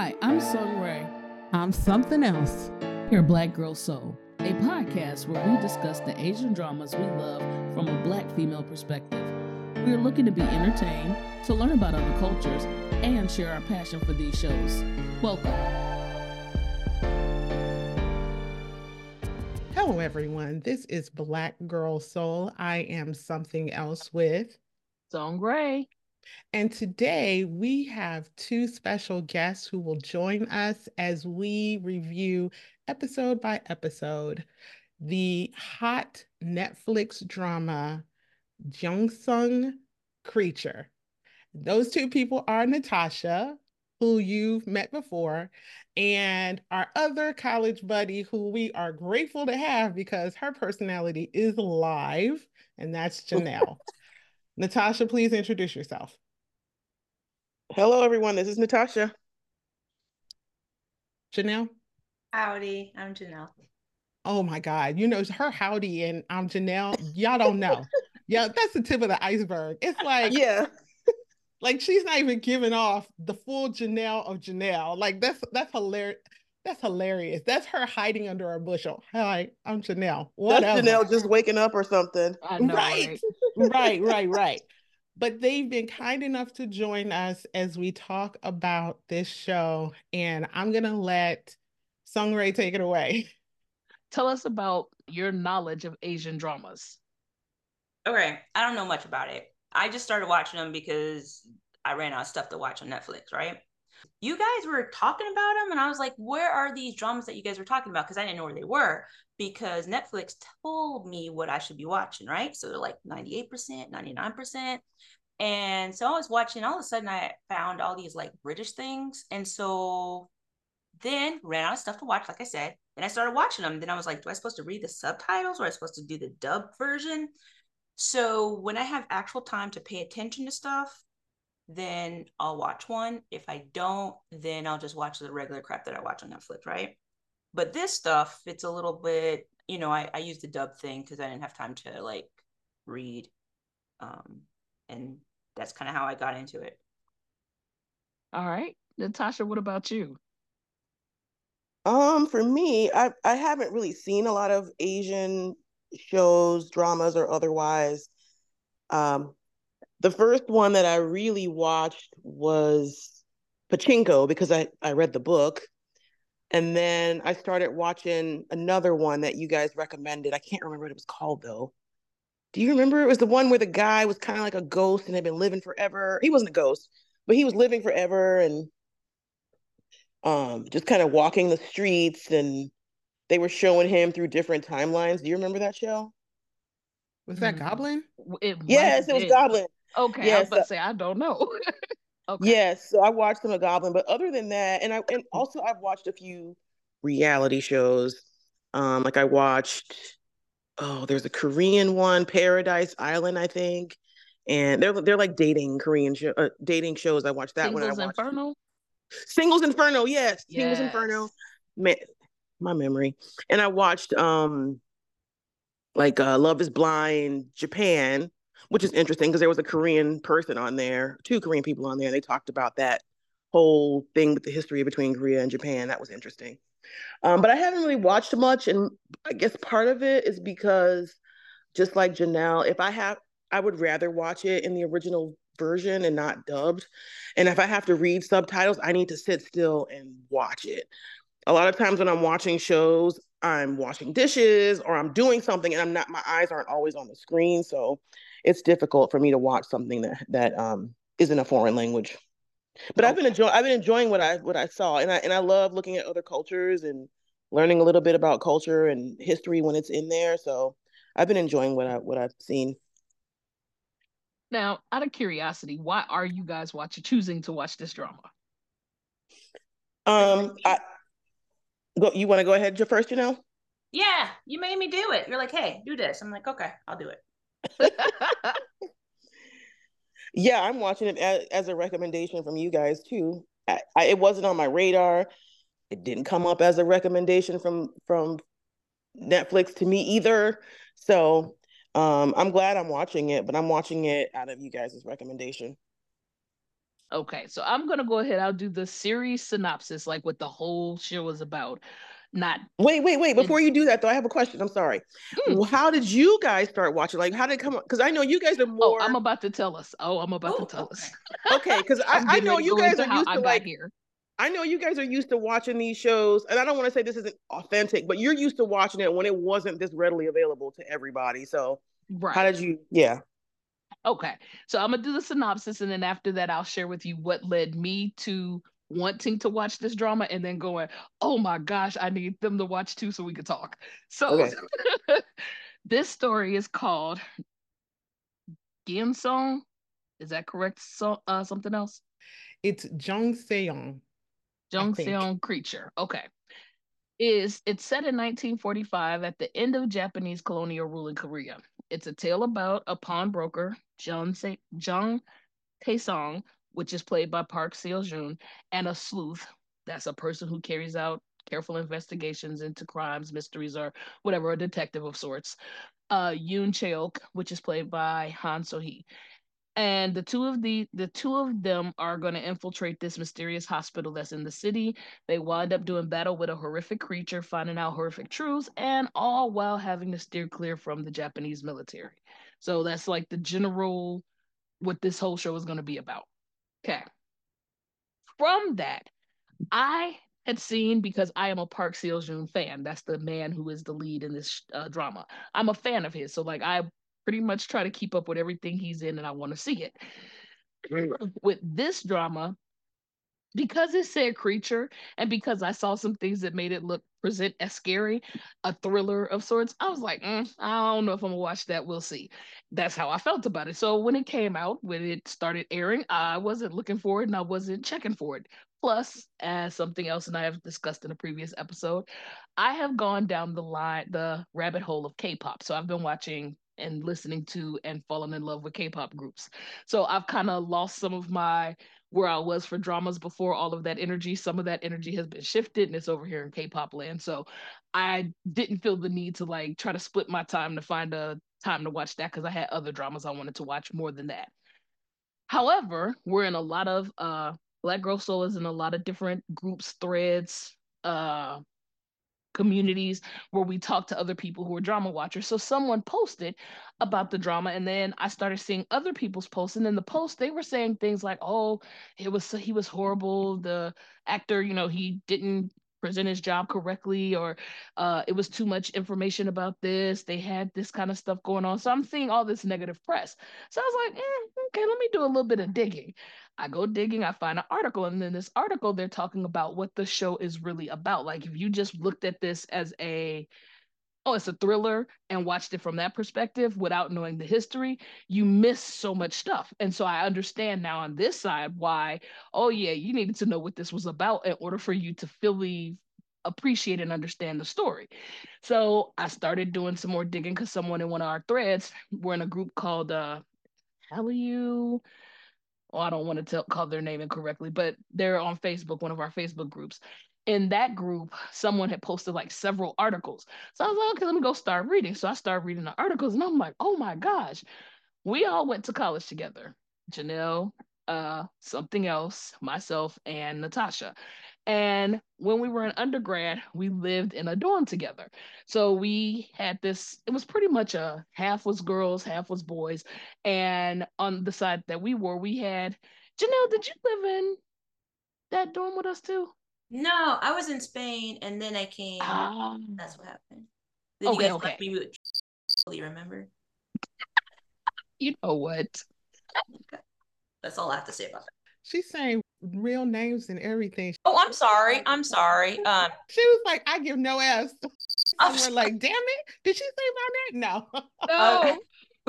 Hi, I'm Song Rae. I'm something else. Here, Black Girl Soul, a podcast where we discuss the Asian dramas we love from a black female perspective. We are looking to be entertained, to learn about other cultures, and share our passion for these shows. Welcome. Hello, everyone. This is Black Girl Soul. I am something else with Song Rae. And today we have two special guests who will join us as we review episode by episode the hot Netflix drama Gyeongseong Creature. Those two people are Natasha, who you've met before, and our other college buddy who we are grateful to have because her personality is live, and that's Janell. Natasha, please introduce yourself. Hello, everyone. This is Natasha. Janell. Howdy, I'm Janell. Oh my God. You know, her howdy and I'm Janell. Y'all don't know. yeah, that's the tip of the iceberg. It's like, yeah. like she's not even giving off the full Janell of Janell. Like that's that's hilarious. That's hilarious. That's her hiding under a bushel. Hi, I'm Janell. Whatever. That's Janell just waking up or something. Know, right. right, right, right, right. But they've been kind enough to join us as we talk about this show. And I'm gonna let Song Rae take it away. Tell us about your knowledge of Asian dramas. Okay, I don't know much about it. I just started watching them because I ran out of stuff to watch on Netflix, right? You guys were talking about them, and I was like, where are these dramas that you guys were talking about? Because I didn't know where they were because Netflix told me what I should be watching, right? So they're like 98%, 99%. And so I was watching, all of a sudden I found all these like British things. And so then ran out of stuff to watch, like I said. and I started watching them. Then I was like, do I supposed to read the subtitles or am I supposed to do the dub version? So when I have actual time to pay attention to stuff, then I'll watch one. If I don't, then I'll just watch the regular crap that I watch on Netflix, right? But this stuff, it's a little bit, you know, I, I use the dub thing because I didn't have time to like read. Um, and that's kind of how I got into it. All right. Natasha, what about you? Um, for me, I I haven't really seen a lot of Asian shows, dramas, or otherwise. Um, the first one that I really watched was Pachinko because I I read the book, and then I started watching another one that you guys recommended. I can't remember what it was called though. Do you remember? It was the one where the guy was kind of like a ghost and had been living forever. He wasn't a ghost, but he was living forever and um just kind of walking the streets and they were showing him through different timelines. Do you remember that show? Was that mm-hmm. Goblin? It yes, it was Goblin. Okay, yes, I was about to say I don't know. okay. Yes, so I watched some of Goblin, but other than that, and I and also I've watched a few reality shows. Um, like I watched oh, there's a Korean one, Paradise Island, I think, and they're they're like dating Korean show, uh, dating shows. I watched that Singles one. I watched Inferno. Singles Inferno, yes, yes. Singles Inferno. Man, my memory. And I watched um like uh, Love Is Blind Japan, which is interesting because there was a Korean person on there, two Korean people on there, and they talked about that whole thing with the history between Korea and Japan. That was interesting. Um, but I haven't really watched much, and I guess part of it is because, just like Janell, if I have, I would rather watch it in the original version and not dubbed. And if I have to read subtitles, I need to sit still and watch it. A lot of times when I'm watching shows, I'm washing dishes or I'm doing something, and I'm not. My eyes aren't always on the screen, so it's difficult for me to watch something that that um, isn't a foreign language. But okay. I've been enjoying I've been enjoying what I what I saw, and I and I love looking at other cultures and learning a little bit about culture and history when it's in there. So I've been enjoying what I what I've seen. Now, out of curiosity, why are you guys watching choosing to watch this drama? Um, I go. You want to go ahead first, you know? Yeah, you made me do it. You're like, hey, do this. I'm like, okay, I'll do it. Yeah, I'm watching it as, as a recommendation from you guys too. I, I, it wasn't on my radar. It didn't come up as a recommendation from from Netflix to me either. So um, I'm glad I'm watching it, but I'm watching it out of you guys' recommendation. Okay, so I'm gonna go ahead. I'll do the series synopsis, like what the whole show is about. Not wait, wait, wait. Before you do that, though, I have a question. I'm sorry. Hmm. How did you guys start watching? Like, how did it come? Because I know you guys are more. Oh, I'm about to tell us. Oh, I'm about to tell us. okay, because I, I know you guys are used to like here. I know you guys are used to watching these shows, and I don't want to say this isn't authentic, but you're used to watching it when it wasn't this readily available to everybody. So, right. how did you? Yeah. Okay, so I'm gonna do the synopsis, and then after that, I'll share with you what led me to wanting to watch this drama, and then going, "Oh my gosh, I need them to watch too, so we could talk." So, okay. this story is called Song. Is that correct? So, uh, something else? It's Gyeongseong. Jung Seong Creature. Okay. Is it's set in 1945 at the end of Japanese colonial rule in Korea. It's a tale about a pawnbroker, Jung Se Jung Tae-song, which is played by Park Seo-joon, and a sleuth, that's a person who carries out careful investigations into crimes, mysteries, or whatever, a detective of sorts. Uh, Yoon Chae-ok, which is played by Han So-hee. And the two of the the two of them are going to infiltrate this mysterious hospital that's in the city. They wind up doing battle with a horrific creature finding out horrific truths and all while having to steer clear from the japanese military. So that's like the general what this whole show is going to be about okay from that i had seen because I am a Park Seo Joon fan. That's the man who is the lead in this uh, drama. I'm a fan of his, so like I pretty much try to keep up with everything he's in and I want to see it. with this drama, because it said creature and because I saw some things that made it look present as scary, a thriller of sorts, I was like, mm, I don't know if I'm gonna watch that. We'll see. That's how I felt about it. So when it came out, when it started airing, I wasn't looking for it and I wasn't checking for it. Plus, as something else, and I have discussed in a previous episode, I have gone down the line, the rabbit hole of K-pop. So I've been watching and listening to and falling in love with K-pop groups. So I've kind of lost some of my where I was for dramas before all of that energy. Some of that energy has been shifted and it's over here in K-pop land. So I didn't feel the need to like try to split my time to find a time to watch that because I had other dramas I wanted to watch more than that. However, we're in a lot of uh Black Girl Soul is in a lot of different groups, threads, uh communities where we talk to other people who are drama watchers. So someone posted about the drama, and then I started seeing other people's posts. And in the post, they were saying things like, "Oh, it was he was horrible. The actor, you know, he didn't present his job correctly or uh, it was too much information about this they had this kind of stuff going on so i'm seeing all this negative press so i was like eh, okay let me do a little bit of digging i go digging i find an article and then this article they're talking about what the show is really about like if you just looked at this as a oh, it's a thriller and watched it from that perspective without knowing the history, you miss so much stuff. And so I understand now on this side why, oh, yeah, you needed to know what this was about in order for you to fully appreciate and understand the story. So I started doing some more digging because someone in one of our threads, we're in a group called uh how are you? Oh, I don't want to tell, call their name incorrectly, but they're on Facebook, one of our Facebook groups in that group, someone had posted like several articles. So I was like, okay, let me go start reading. So I started reading the articles and I'm like, oh my gosh, we all went to college together. Janell, uh, something else, myself, and Natasha. And when we were in undergrad, we lived in a dorm together. So we had this, it was pretty much a half was girls, half was boys. And on the side that we were, we had Janell, did you live in that dorm with us too? No, I was in Spain and then I came. Um, That's what happened. Then okay, you guys okay. left me with you remember? You know what? That's all I have to say about that. She's saying real names and everything. Oh, I'm sorry. I'm sorry. Um, she was like, I give no S. And we're like, damn it. Did she say my name? No. No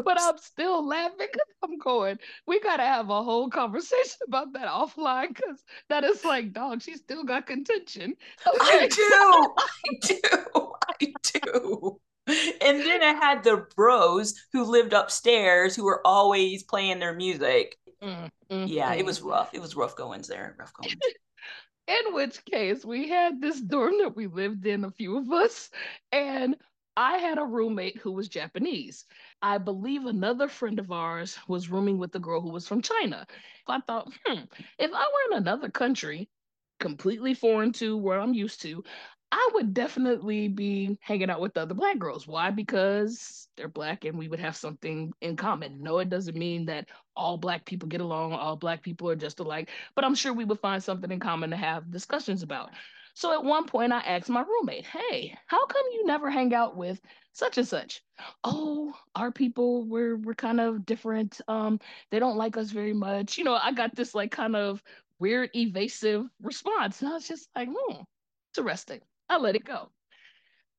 but I'm still laughing because I'm going, we gotta have a whole conversation about that offline because that is like, dog, she still got contention. Okay. I do, I do, I do. And then I had the bros who lived upstairs who were always playing their music. Mm, mm, yeah, it was rough. It was rough goings there, rough goings. in which case, we had this dorm that we lived in, a few of us, and I had a roommate who was Japanese. I believe another friend of ours was rooming with a girl who was from China. I thought, hmm, if I were in another country, completely foreign to where I'm used to, I would definitely be hanging out with other black girls. Why? Because they're black and we would have something in common. No, it doesn't mean that all black people get along, all black people are just alike, but I'm sure we would find something in common to have discussions about. So at one point, I asked my roommate, Hey, how come you never hang out with such and such? Oh, our people, we're, we're kind of different. Um, they don't like us very much. You know, I got this like kind of weird, evasive response. And I was just like, hmm, interesting. I let it go.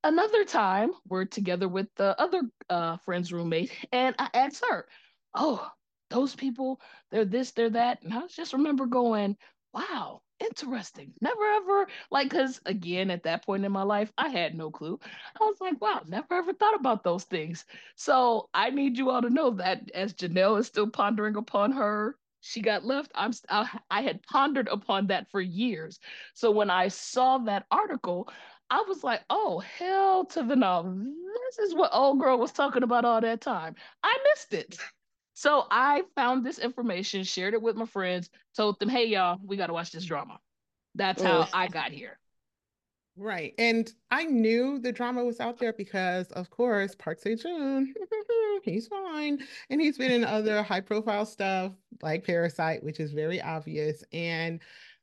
Another time, we're together with the other uh, friend's roommate, and I asked her, Oh, those people, they're this, they're that. And I just remember going, Wow, interesting. Never ever, like, because again, at that point in my life, I had no clue. I was like, wow, never ever thought about those things. So I need you all to know that as Janell is still pondering upon her she got left i'm I, I had pondered upon that for years. So when i saw that article i was like oh hell to the no. This is what old girl was talking about all that time. I missed it. So i found this information shared it with my friends told them hey y'all we got to watch this drama. That's oh, how i got here Right. And I knew the drama was out there because, of course, Park Seo-joon, he's fine. And he's been in other high profile stuff like Parasite, which is very obvious. And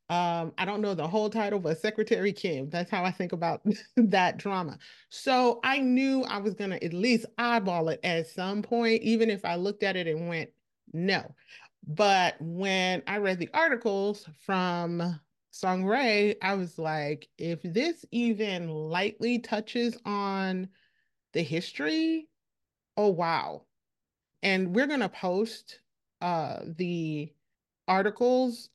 um, I don't know the whole title, but Secretary Kim. That's how I think about that drama. So I knew I was going to at least eyeball it at some point, even if I looked at it and went, no. But when I read the articles from Song-rae, I was like, if this even lightly touches on the history, oh wow. And we're gonna post uh the articles.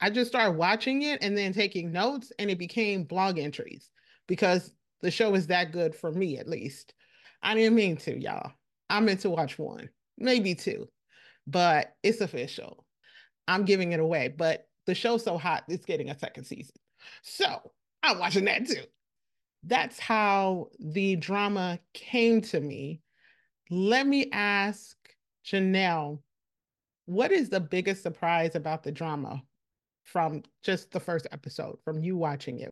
I just started watching it and then taking notes, and it became blog entries because the show is that good for me, at least. I didn't mean to, y'all. I meant to watch one, maybe two, but it's official. I'm giving it away. But the show's so hot, it's getting a second season. So I'm watching that too. That's how the drama came to me. Let me ask Janell, what is the biggest surprise about the drama from just the first episode, from you watching it?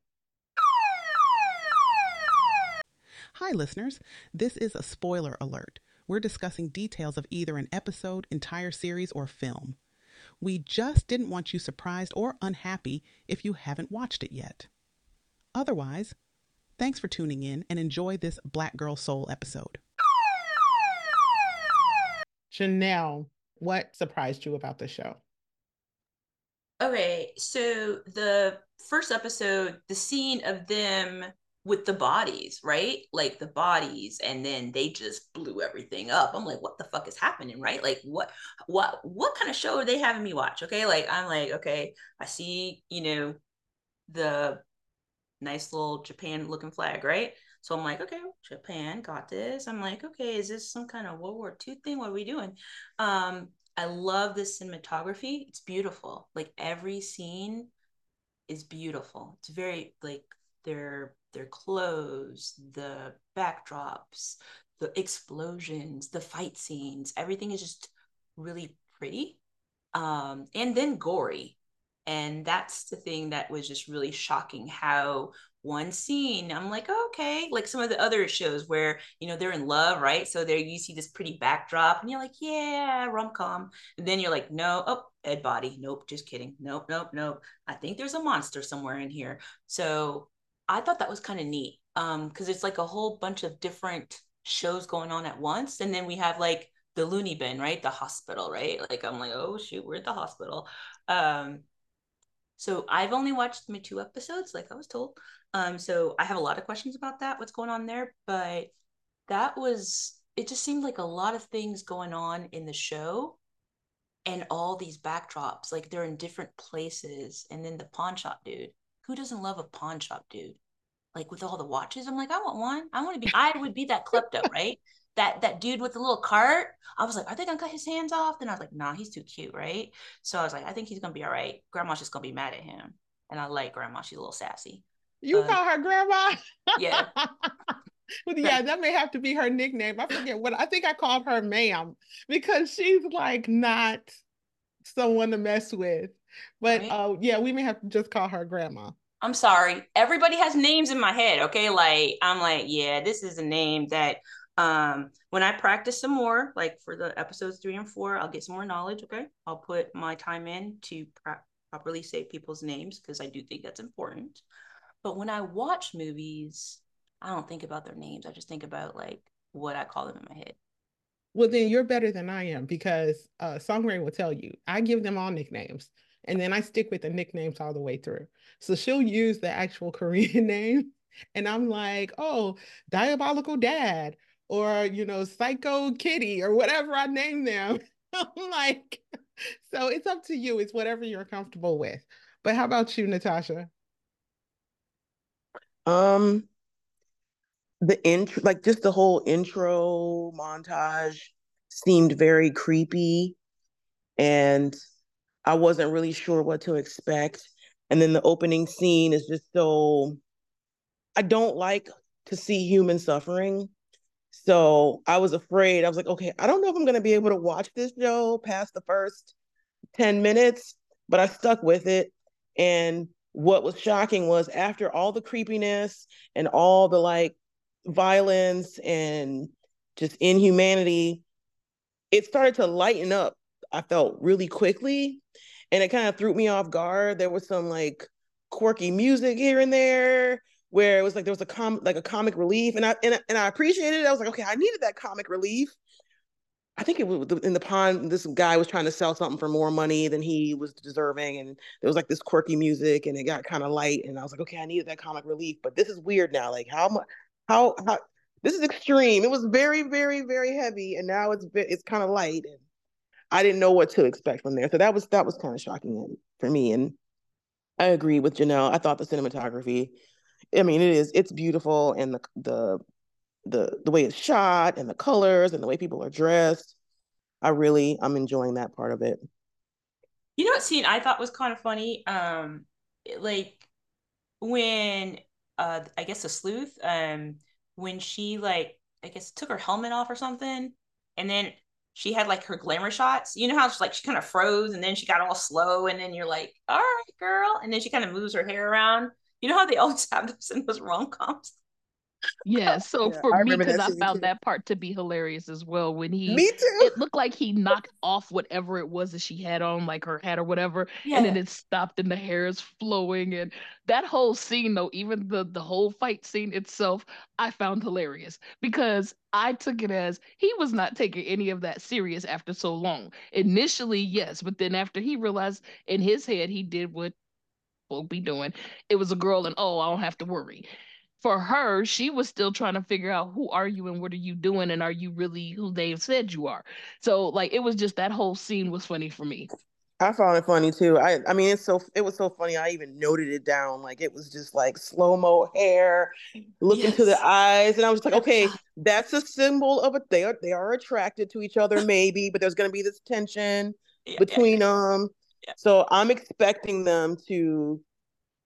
Hi, listeners. This is a spoiler alert. We're discussing details of either an episode, entire series, or film. We just didn't want you surprised or unhappy if you haven't watched it yet. Otherwise, thanks for tuning in and enjoy this Black Girl Soul episode. Janell, what surprised you about the show? Okay, so the first episode, the scene of them with the bodies, right? Like the bodies, and then they just blew everything up. I'm like, what the fuck is happening, right? Like, what, what, what kind of show are they having me watch? Okay, like I'm like, okay, I see, you know, the nice little Japan looking flag, right? So I'm like, okay, Japan got this. I'm like, okay, is this some kind of World War II thing? What are we doing? Um, I love the cinematography. It's beautiful. Like every scene is beautiful. It's very like they're their clothes, the backdrops, the explosions, the fight scenes, everything is just really pretty. Um, and then gory. And that's the thing that was just really shocking how one scene, I'm like, oh, okay, like some of the other shows where, you know, they're in love, right? So there you see this pretty backdrop and you're like, yeah, rom com. And then you're like, no, oh, Ed body. Nope, just kidding. Nope, nope, nope. I think there's a monster somewhere in here. So I thought that was kind of neat um because it's like a whole bunch of different shows going on at once. And then we have like the loony bin right? The hospital right? Like i'm like oh shoot we're at the hospital. Um so i've only watched my two episodes like i was told. Um so i have a lot of questions about that what's going on there but that was it just seemed like a lot of things going on in the show and all these backdrops like they're in different places. And then the pawn shop dude who doesn't love a pawn shop dude? Like with all the watches, I'm like, I want one. I want to be. I would be that klepto, right? That that dude with the little cart. I was like, are they gonna cut his hands off? Then I was like, nah, he's too cute, right? So I was like, I think he's gonna be all right. Grandma's just gonna be mad at him, and I like Grandma. She's a little sassy. You uh, call her grandma? yeah. yeah, that may have to be her nickname. I forget what I think I called her ma'am because she's like not someone to mess with. But right. uh yeah, we may have to just call her grandma. I'm sorry. Everybody has names in my head, okay? Like I'm like, yeah, this is a name that um when I practice some more, like for the episodes 3 and 4, I'll get some more knowledge, okay? I'll put my time in to pra- properly say people's names because I do think that's important. But when I watch movies, I don't think about their names. I just think about like what I call them in my head. Well, then you're better than I am because uh, Song Rae will tell you I give them all nicknames and then I stick with the nicknames all the way through. So she'll use the actual Korean name, and I'm like, oh, Diabolical Dad, or you know, Psycho Kitty, or whatever I name them. I'm like, so it's up to you. It's whatever you're comfortable with. But how about you, Natasha? Um, the intro, like just the whole intro montage seemed very creepy and I wasn't really sure what to expect. And then the opening scene is just so I don't like to see human suffering. So I was afraid. I was like, okay, I don't know if I'm going to be able to watch this show past the first 10 minutes, but I stuck with it. And what was shocking was after all the creepiness and all the like violence and just inhumanity, it started to lighten up. I felt really quickly, and it kind of threw me off guard. There was some like quirky music here and there where it was like there was a com like a comic relief, and I and, and I appreciated it. I was like, okay, I needed that comic relief. I think it was in the pond. This guy was trying to sell something for more money than he was deserving, and there was like this quirky music, and it got kind of light. And I was like, okay, I needed that comic relief, but this is weird now. Like, how much? how how this is extreme. It was very, very, very heavy, and now it's it's kind of light, and I didn't know what to expect from there. So that was that was kind of shocking for me. And I agree with Janell. I thought the cinematography, I mean, it is it's beautiful, and the the the the way it's shot, and the colors, and the way people are dressed. I really I'm enjoying that part of it. You know what scene I thought was kind of funny? Um, like when uh I guess the sleuth um when she like I guess took her helmet off or something and then she had like her glamour shots. You know how she's like she kind of froze and then she got all slow and then you're like, all right, girl. And then she kind of moves her hair around. You know how they always have those in those rom coms? Yeah, so yeah, for I me, because I found too. that part to be hilarious as well. When he, me too. It looked like he knocked off whatever it was that she had on, like her hat or whatever, yeah. and then it stopped and the hair is flowing. And that whole scene, though, even the the whole fight scene itself, I found hilarious because I took it as he was not taking any of that serious after so long. Initially, yes, but then after he realized in his head he did what we'll be doing, it was a girl, and oh, I don't have to worry for her, she was still trying to figure out who are you and what are you doing and are you really who they've said you are. So like it was just that whole scene was funny for me. I found it funny too. I I mean it's so it was so funny. I even noted it down. Like it was just like slow mo hair, look yes. into the eyes, and I was like, okay, that's a symbol of a They are they are attracted to each other, maybe, but there's gonna be this tension yeah, between yeah, yeah. them. So I'm expecting them to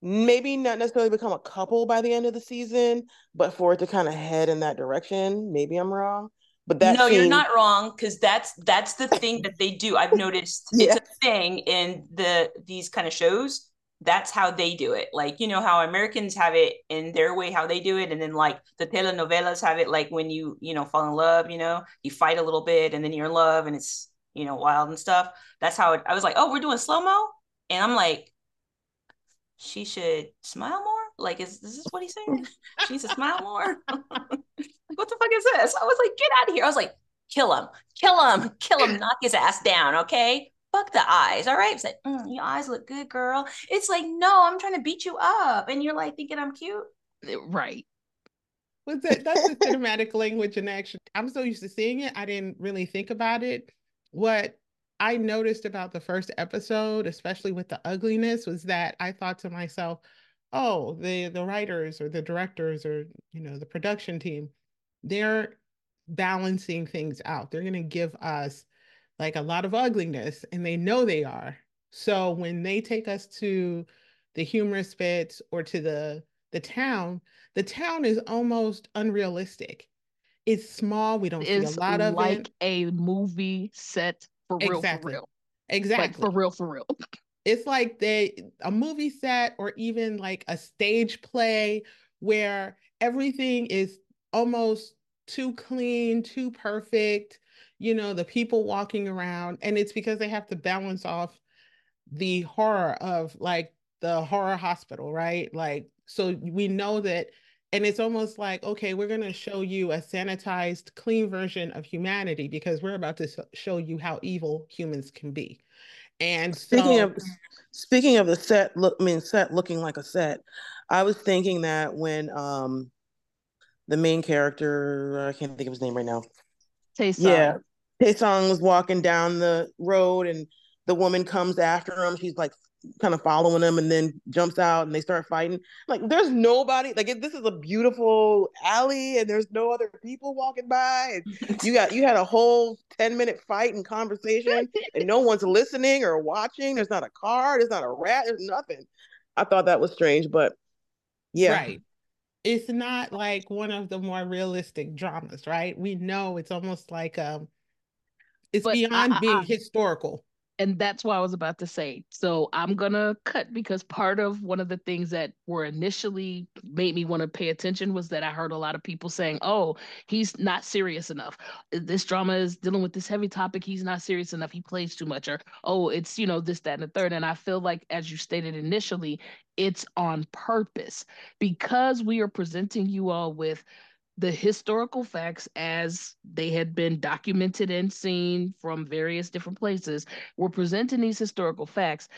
maybe not necessarily become a couple by the end of the season, but for it to kind of head in that direction. Maybe I'm wrong. But that no, you're not wrong because that's that's the thing that they do. I've noticed yeah. it's a thing in the these kind of shows. That's how they do it. Like you know how Americans have it in their way, how they do it, and then like the telenovelas have it, like when you you know fall in love, you know, you fight a little bit, and then you're in love, and it's you know wild and stuff. That's how it, I was like, oh, we're doing slow mo, and I'm like, she should smile more? Like, is, is this what he's saying? she needs to smile more? like, what the fuck is this? I was like, get out of here. I was like, kill him, kill him, kill him, knock his ass down, okay? Fuck the eyes, all right? It's like, mm, your eyes look good, girl. It's like, no, I'm trying to beat you up. And you're like thinking I'm cute. Eh, right. Was that that's the cinematic language in action. I'm so used to seeing it. I didn't really think about it. What I noticed about the first episode, especially with the ugliness, was that I thought to myself, oh, the the writers or the directors or you know the production team, they're balancing things out. They're going to give us like a lot of ugliness, and they know they are. So when they take us to the humorous bits or to the the town, the town is almost unrealistic. It's small. We don't it's see a lot of like it. a movie set for real, Exactly. for real. Exactly. Like for real, for real. it's like they a movie set or even like a stage play where everything is almost too clean, too perfect. You know, the people walking around, and it's because they have to balance off the horror of like the horror hospital, right? Like, so we know that, and it's almost like, okay, we're going to show you a sanitized, clean version of humanity because we're about to show you how evil humans can be. And speaking so, of speaking of the set look I mean set looking like a set, I was thinking that when um the main character, I can't think of his name right now. Taesung. Yeah. Taesung was walking down the road and the woman comes after him. She's like kind of following them and then jumps out and they start fighting. Like there's nobody like this is a beautiful alley and there's no other people walking by and you got you had a whole 10 minute fight and conversation and no one's listening or watching. There's not a car, there's not a rat, there's nothing. I thought that was strange, but yeah. Right. It's not like one of the more realistic dramas, right? We know it's almost like um it's But I- beyond I- being I- historical. And that's what I was about to say. So I'm gonna cut because part of one of the things that were initially made me want to pay attention was that I heard a lot of people saying, "Oh, he's not serious enough. This drama is dealing with this heavy topic. He's not serious enough. He plays too much." Or, "Oh, it's you know this, that, and the third. And I feel like, as you stated initially, it's on purpose because we are presenting you all with the historical facts as they had been documented and seen from various different places. We're presenting these historical facts.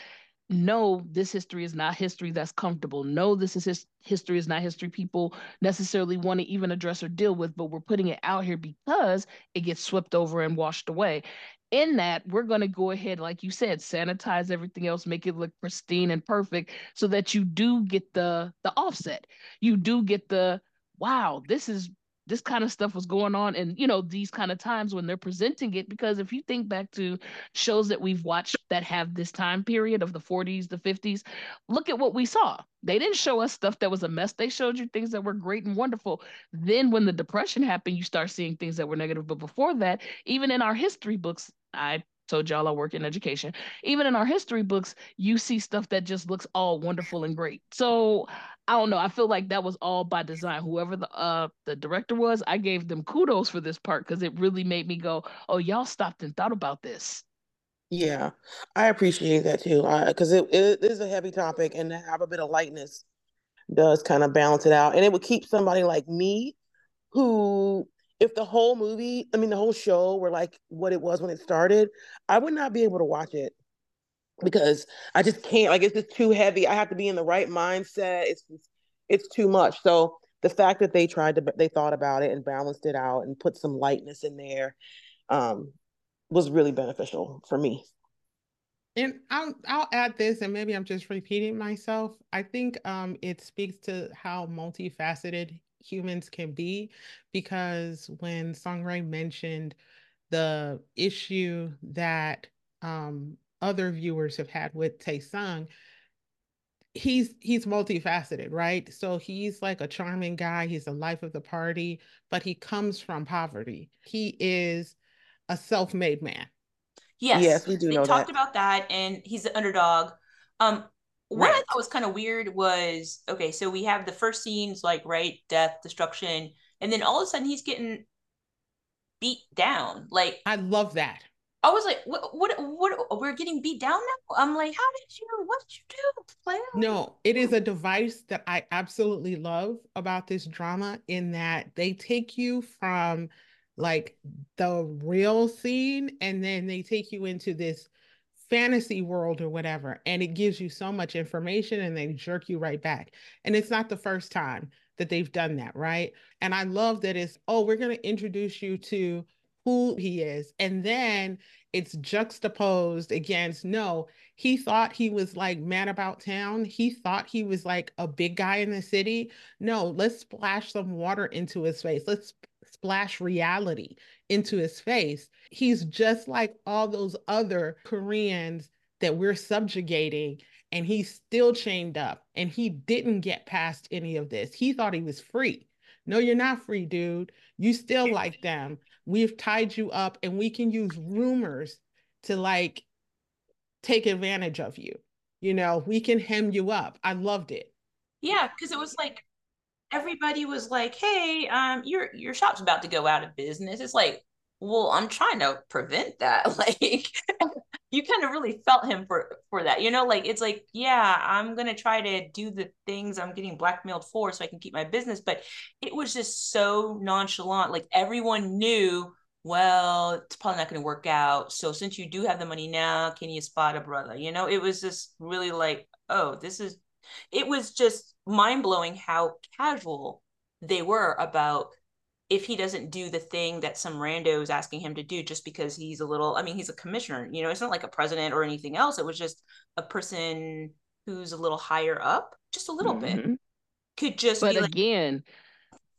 No, this history is not history that's comfortable. No, this is his history is not history people necessarily want to even address or deal with, but we're putting it out here because it gets swept over and washed away. In that, we're going to go ahead, like you said, sanitize everything else, make it look pristine and perfect so that you do get the the offset. You do get the wow, this is this kind of stuff was going on and you know these kind of times when they're presenting it. Because if you think back to shows that we've watched that have this time period of the 40s the 50s look at what we saw. They didn't show us stuff that was a mess. They showed you things that were great and wonderful. Then when the depression happened you start seeing things that were negative. But before that even in our history books i told y'all I work in education. Even in our history books, you see stuff that just looks all wonderful and great. So I don't know. I feel like that was all by design. Whoever the uh the director was, I gave them kudos for this part because it really made me go, "Oh, y'all stopped and thought about this." Yeah, I appreciate that too, because it, it is a heavy topic, and to have a bit of lightness does kind of balance it out, and it would keep somebody like me, who, if the whole movie, I mean, the whole show were like what it was when it started, I would not be able to watch it because I just can't. Like, it's just too heavy. I have to be in the right mindset. It's it's too much. So the fact that they tried to, they thought about it and balanced it out and put some lightness in there, um, was really beneficial for me. And I'll I'll add this, and maybe I'm just repeating myself. I think um, it speaks to how multifaceted humans can be, because when Song Rae mentioned the issue that um, other viewers have had with Taesung, he's he's multifaceted, right? So he's like a charming guy. He's the life of the party, but he comes from poverty. He is a self-made man. Yes, Yes, we do they know talked that. about that, and he's an underdog. Um, what I thought was kind of weird was okay, so we have the first scenes like right, death, destruction, and then all of a sudden he's getting beat down. Like I love that. I was like, what, what, what? We're getting beat down now. I'm like, how did you? What did you do, player? No, it is a device that I absolutely love about this drama in that they take you from like the real scene and then they take you into this fantasy world or whatever and it gives you so much information and they jerk you right back. And it's not the first time that they've done that, right? And I love that it's, oh, we're going to introduce you to who he is. And then it's juxtaposed against no, he thought he was like man about town. He thought he was like a big guy in the city. No, let's splash some water into his face. Let's splash reality into his face. He's just like all those other Koreans that we're subjugating and he's still chained up and he didn't get past any of this. He thought he was free. No, you're not free, dude. You still like them. We've tied you up and we can use rumors to like take advantage of you. You know, we can hem you up. I loved it. Yeah, because it was like everybody was like, "Hey, um, your your shop's about to go out of business." It's like, well, I'm trying to prevent that. Like, you kind of really felt him for for that, you know. Like, it's like, yeah, I'm gonna try to do the things I'm getting blackmailed for, so I can keep my business. But it was just so nonchalant. Like everyone knew well, it's probably not going to work out. So since you do have the money now, can you spot a brother? You know, it was just really like, oh, this is, it was just mind blowing how casual they were about if he doesn't do the thing that some rando is asking him to do just because he's a little, I mean, he's a commissioner, you know, it's not like a president or anything else. It was just a person who's a little higher up, just a little mm-hmm. bit, could just but again,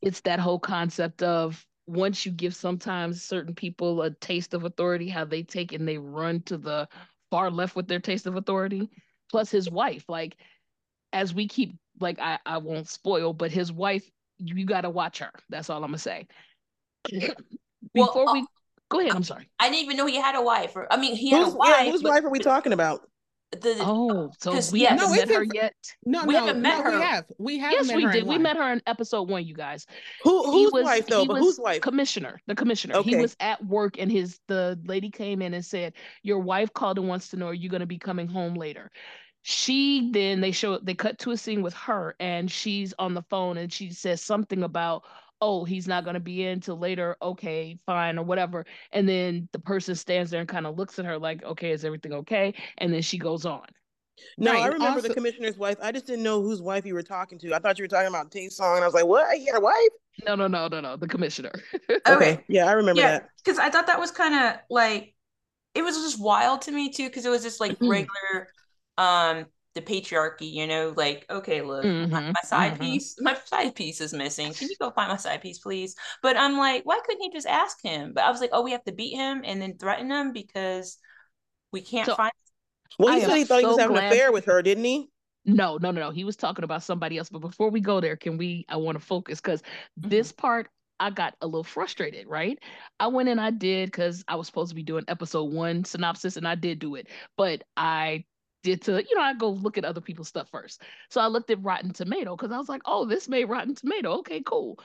it's that whole concept of once you give sometimes certain people a taste of authority, how they take and they run to the far left with their taste of authority. Plus his wife, like as we keep like I, I won't spoil, but his wife, you gotta watch her. That's all I'm gonna say. Before well, we uh, go ahead, I'm sorry. I didn't even know he had a wife. Or I mean he had who's, a wife. Yeah, whose wife are we talking about? The, oh, uh, so we yes. haven't no, met her yet. No, we no, haven't met no, her. We have. We have. Yes, we did. We met her in episode one. You guys. Who whose was, wife though? But whose wife? Commissioner. The commissioner. Okay. He was at work, and his the lady came in and said, "Your wife called and wants to know are you going to be coming home later." She then they show they cut to a scene with her, and she's on the phone, and she says something about oh, he's not going to be in till later. Okay, fine, or whatever. And then the person stands there and kind of looks at her like, okay, is everything okay? And then she goes on. No, right. I remember also, the commissioner's wife. I just didn't know whose wife you were talking to. I thought you were talking about Tay Song, and I was like, "What? He had a wife?" No, no, no, no, no. The commissioner. okay, yeah, I remember yeah, that because I thought that was kind of like it was just wild to me too, because it was just like mm-hmm. regular um the patriarchy, you know, like, okay, look, mm-hmm, my, my, side mm-hmm. piece, my side piece is missing. Can you go find my side piece, please? But I'm like, why couldn't he just ask him? But I was like, oh, we have to beat him and then threaten him because we can't so, find. Well, he I said he thought so he was having an affair with her, didn't he? No, no, no, no. He was talking about somebody else. But before we go there, can we? I want to focus because mm-hmm. this part I got a little frustrated, right? I went and I did because I was supposed to be doing episode one synopsis and I did do it, but I did to, you know, I go look at other people's stuff first. So I looked at Rotten Tomato because I was like, oh, this made Rotten Tomato. Okay, cool.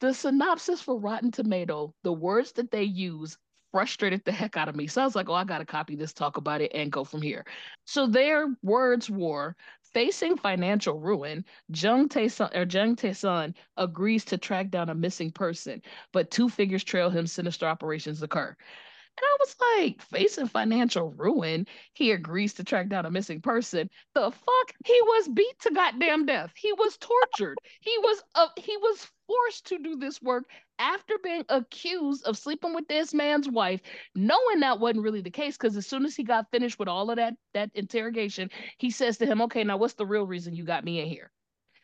The synopsis for Rotten Tomato, the words that they use frustrated the heck out of me. So I was like, oh, I got to copy this, talk about it, and go from here. So their words were facing financial ruin, Jung Tae-sun or Jung Tae-sun agrees to track down a missing person, but two figures trail him sinister operations occur. And I was like, facing financial ruin, he agrees to track down a missing person. The fuck? He was beat to goddamn death. He was tortured. he was uh, he was forced to do this work after being accused of sleeping with this man's wife, knowing that wasn't really the case. Because as soon as he got finished with all of that that interrogation, he says to him, "Okay, now what's the real reason you got me in here?"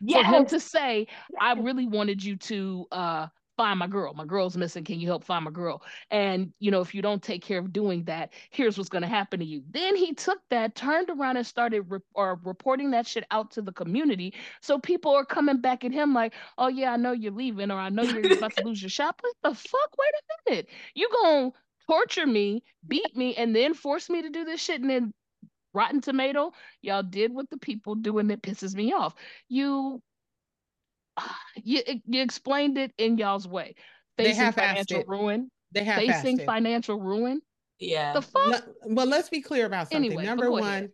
Yes. For him to say, "I really wanted you to uh, find my girl. My girl's missing. Can you help find my girl? And, you know, if you don't take care of doing that, here's what's going to happen to you. Then he took that, turned around and started re- or reporting that shit out to the community. So people are coming back at him like, oh, yeah, I know you're leaving or I know you're about to lose your shop. What the fuck? Wait a minute. You going to torture me, beat me, and then force me to do this shit and then Rotten Tomato, y'all did what the people do and it pisses me off. You you you explained it in y'all's way. Facing financial ruin. They have facing financial ruin. Yeah. The fuck. well, let's be clear about something. Anyway, Number one,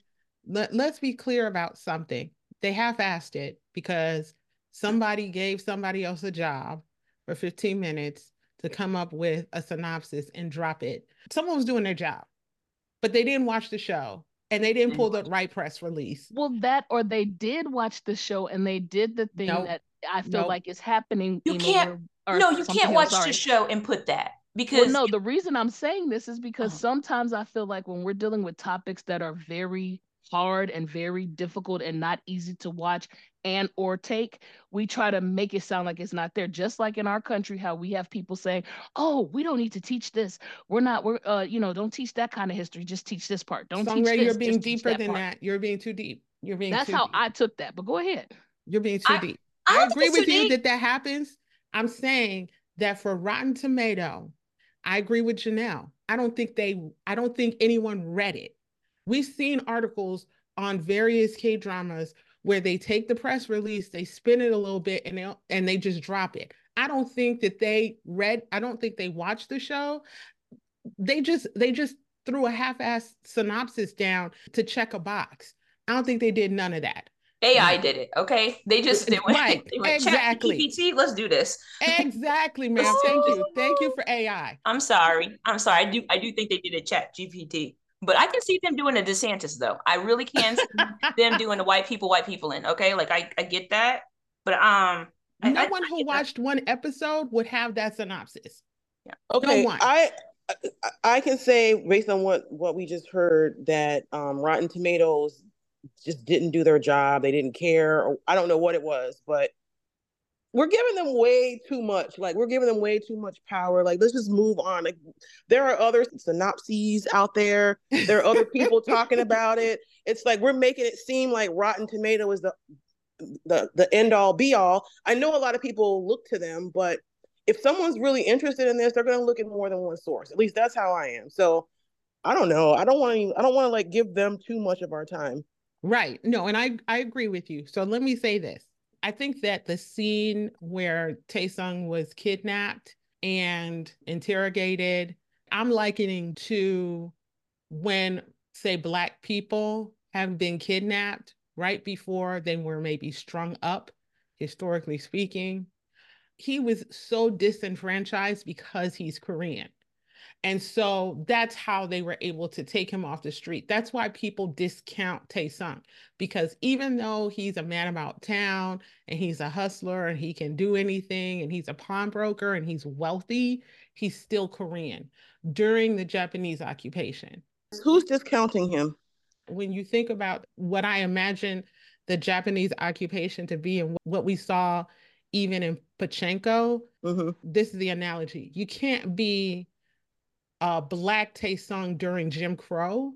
let, let's be clear about something. They half-assed it because somebody gave somebody else a job for 15 minutes to come up with a synopsis and drop it. Someone was doing their job, but they didn't watch the show and they didn't pull mm-hmm. the right press release. Well, that or they did watch the show and they did the thing nope. that I feel nope. like it's happening. You can't. Or, no, you can't watch the show and put that because well, no. The reason I'm saying this is because oh. sometimes I feel like when we're dealing with topics that are very hard and very difficult and not easy to watch and or take we try to make it sound like it's not there just like in our country how we have people saying oh we don't need to teach this we're not we're uh you know don't teach that kind of history just teach this part don't teach this, you're being deeper than part. that you're being too deep You're being That's how deep. I took that. But go ahead. You're being too I, deep. I, I agree with you deep. that that happens. I'm saying that for Rotten Tomato, I agree with Janell. I don't think they, I don't think anyone read it. We've seen articles on various K dramas where they take the press release, they spin it a little bit, and they and they just drop it. I don't think that they read. I don't think they watched the show. They just they just threw a half-ass synopsis down to check a box. I don't think they did none of that. AI did it. Okay, they just they went, right. they went exactly. GPT, let's do this. Exactly, ma'am. Thank you. Thank you for AI. I'm sorry. I'm sorry. I do. I do think they did a chat GPT, but I can see them doing a DeSantis though. I really can see them doing the white people, white people in. Okay, like I, I get that, but um, no I, one I, who watched that. one episode would have that synopsis. Yeah. Okay. No I I can say based on what what we just heard that um, Rotten Tomatoes just didn't do their job. They didn't care, or I don't know what it was, but we're giving them way too much. Like we're giving them way too much power. Like let's just move on. Like there are other synopses out there. There are other people talking about it. It's like we're making it seem like Rotten Tomato is the the the end all be all. I know a lot of people look to them, but if someone's really interested in this, they're going to look at more than one source. At least that's how I am. So I don't know. I don't want to. I don't want to like give them too much of our time. Right. No, and I I agree with you. So let me say this. I think that the scene where Taesung was kidnapped and interrogated, I'm likening to when say black people have been kidnapped right before they were maybe strung up, historically speaking. He was so disenfranchised because he's Korean. And so that's how they were able to take him off the street. That's why people discount Taesung because even though he's a man about town and he's a hustler and he can do anything and he's a pawnbroker and he's wealthy, he's still Korean during the Japanese occupation. Who's discounting him? When you think about what I imagine the Japanese occupation to be and what we saw even in Pachinko, mm-hmm. this is the analogy. You can't be a black Tae Song during Jim Crow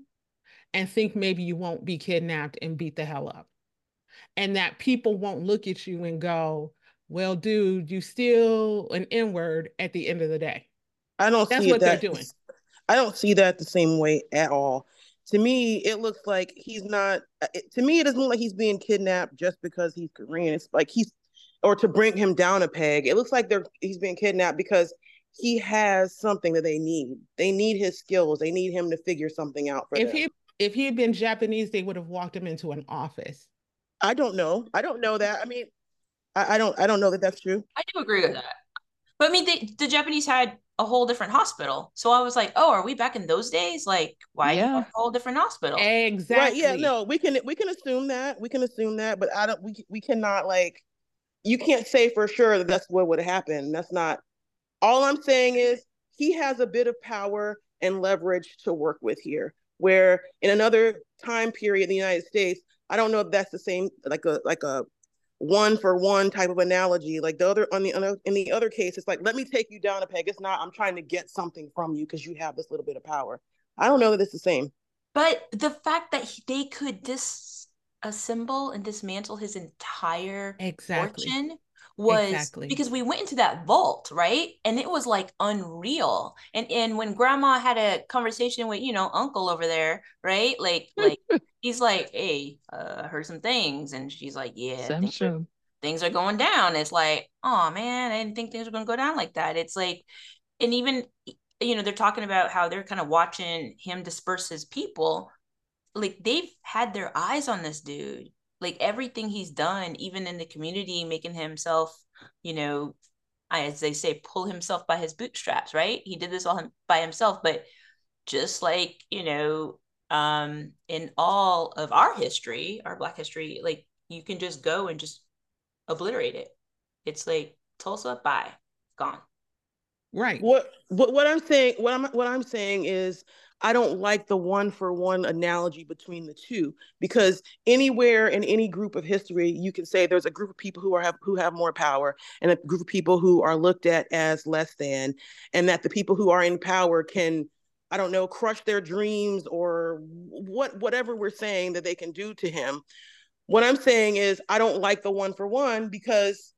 and think maybe you won't be kidnapped and beat the hell up. And that people won't look at you and go, well, dude, you still an N word at the end of the day. I don't That's see what that, they're doing. I don't see that the same way at all. To me, it looks like he's not. Uh, it, to me, it doesn't look like he's being kidnapped just because he's Korean. It's like he's, or to bring him down a peg. It looks like they're he's being kidnapped because he has something that they need. They need his skills. They need him to figure something out for if them. he if he had been Japanese, they would have walked him into an office. I don't know. I don't know that. I mean, I, I don't. I don't know that that's true. I do agree with that. But I mean, they, the Japanese had a whole different hospital. So I was like, oh, are we back in those days? Like, why yeah. a whole different hospital? Exactly. Right. Yeah. No, we can we can assume that. We can assume that, but I don't. We we cannot like. You can't say for sure that that's what would happen. That's not all I'm saying is he has a bit of power and leverage to work with here. Where in another time period in the United States, I don't know if that's the same, like a like a one for one type of analogy. Like the other on the in the other case, it's like let me take you down a peg. It's not. I'm trying to get something from you because you have this little bit of power. I don't know that it's the same. But the fact that he, they could disassemble and dismantle his entire exactly. fortune was exactly. because we went into that vault, right? And it was like unreal. And and when grandma had a conversation with, you know, uncle over there, right? Like like he's like, "Hey, uh, I heard some things." And she's like, "Yeah, things are, things are going down." It's like, "Oh man, I didn't think things were going to go down like that." It's like and even you know, they're talking about how they're kind of watching him disperse his people. Like they've had their eyes on this dude like everything he's done even in the community making himself you know as they say pull himself by his bootstraps right? He did this all by himself but just like you know um in all of our history our black history like you can just go and just obliterate it. It's like tulsa bye gone. Right. What what, what i'm saying what i'm what i'm saying is I don't like the one for one analogy between the two because anywhere in any group of history, you can say there's a group of people who are have who have more power and a group of people who are looked at as less than, and that the people who are in power can, I don't know, crush their dreams or what whatever we're saying that they can do to him. What I'm saying is I don't like the one for one because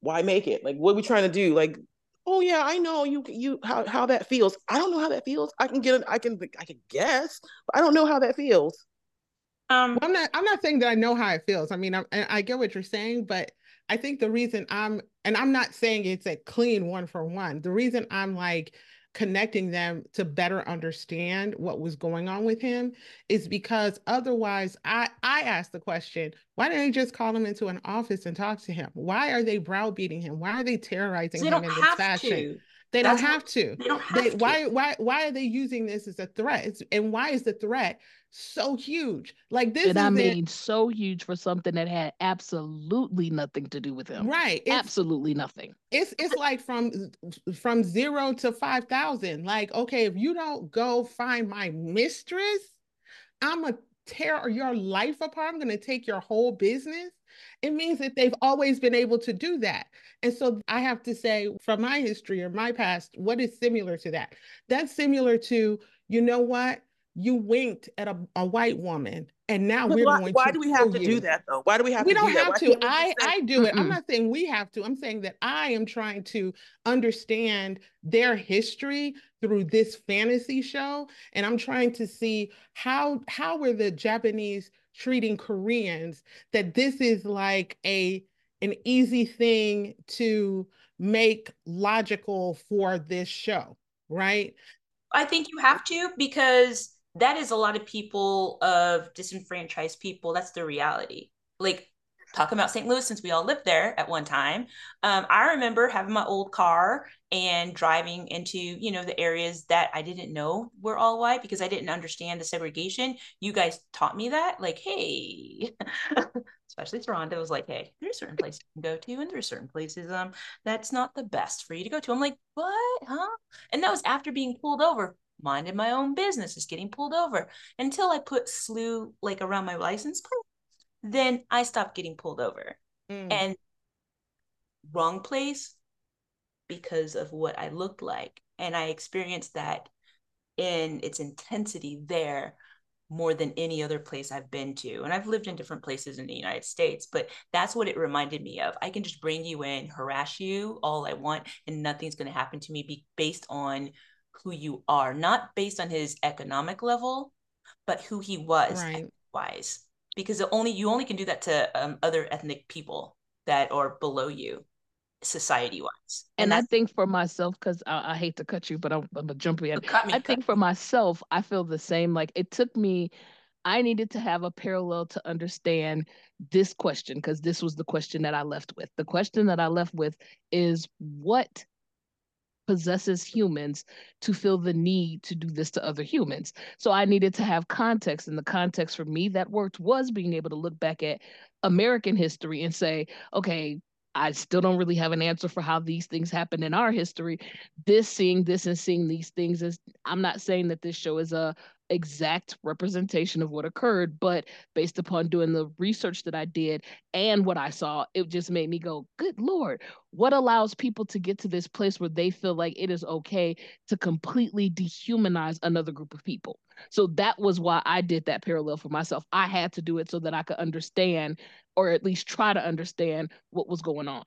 why make it? Like what are we trying to do? Like, oh yeah, I know you you how how that feels. I don't know how that feels. I can get I can I can guess, but I don't know how that feels. Um, well, I'm not. I'm not saying that I know how it feels. I mean, I, I get what you're saying, but I think the reason I'm, and I'm not saying it's a clean one for one. The reason I'm like connecting them to better understand what was going on with him is because otherwise I I asked the question, why didn't they just call him into an office and talk to him? Why are they browbeating him? Why are they terrorizing him in this fashion? To. They don't have to. They don't have they, to. Why why why are they using this as a threat? It's, and why is the threat so huge? Like this and I mean so huge for something that had absolutely nothing to do with him. Right. It's, absolutely nothing. It's it's like from from 0 to 5000. Like okay, if you don't go find my mistress, I'm a tear your life apart. I'm going to take your whole business. It means that they've always been able to do that. And so I have to say, from my history or my past, what is similar to that? That's similar to, you know what? You winked at a, a white woman and now but we're why, going why do we have to you. do that though why do we have we to don't do have to i i do it i'm not saying we have to i'm saying that i am trying to understand their history through this fantasy show and i'm trying to see how how were the japanese treating koreans that this is like a an easy thing to make logical for this show right? I think you have to because that is a lot of people of disenfranchised people. That's the reality. Like talking about st louis since we all lived there at one time. Um, i remember having my old car and driving into you know the areas that i didn't know were all white because i didn't understand the segregation. You guys taught me that like hey especially toronto was like hey there's certain places you can go to and there's certain places um that's not the best for you to go to. I'm like what huh? And that was after being pulled over minding my own business, just getting pulled over until I put SLU like around my license plate. Then I stopped getting pulled over. Mm. And wrong place because of what I looked like. And I experienced that in its intensity there more than any other place I've been to. And I've lived in different places in the United States, but that's what it reminded me of. I can just bring you in, harass you all I want, and nothing's going to happen to me be based on who you are, not based on his economic level, but who he was right. wise. Because the only you only can do that to um, other ethnic people that are below you society wise. And, and I think for myself, because I, I, hate to cut you, but I'm, I'm gonna jump in. I think for myself, I feel the same. Like it took me, I needed to have a parallel to understand this question because this was the question that I left with. The question that I left with is what possesses humans to feel the need to do this to other humans. So I needed to have context. And the context for me that worked was being able to look back at American history and say, okay, I still don't really have an answer for how these things happen in our history. This, seeing this, and seeing these things is, I'm not saying that this show is a exact representation of what occurred, but based upon doing the research that I did and what I saw, it just made me go, good Lord, what allows people to get to this place where they feel like it is okay to completely dehumanize another group of people? So that was why I did that parallel for myself. I had to do it so that I could understand, or at least try to understand what was going on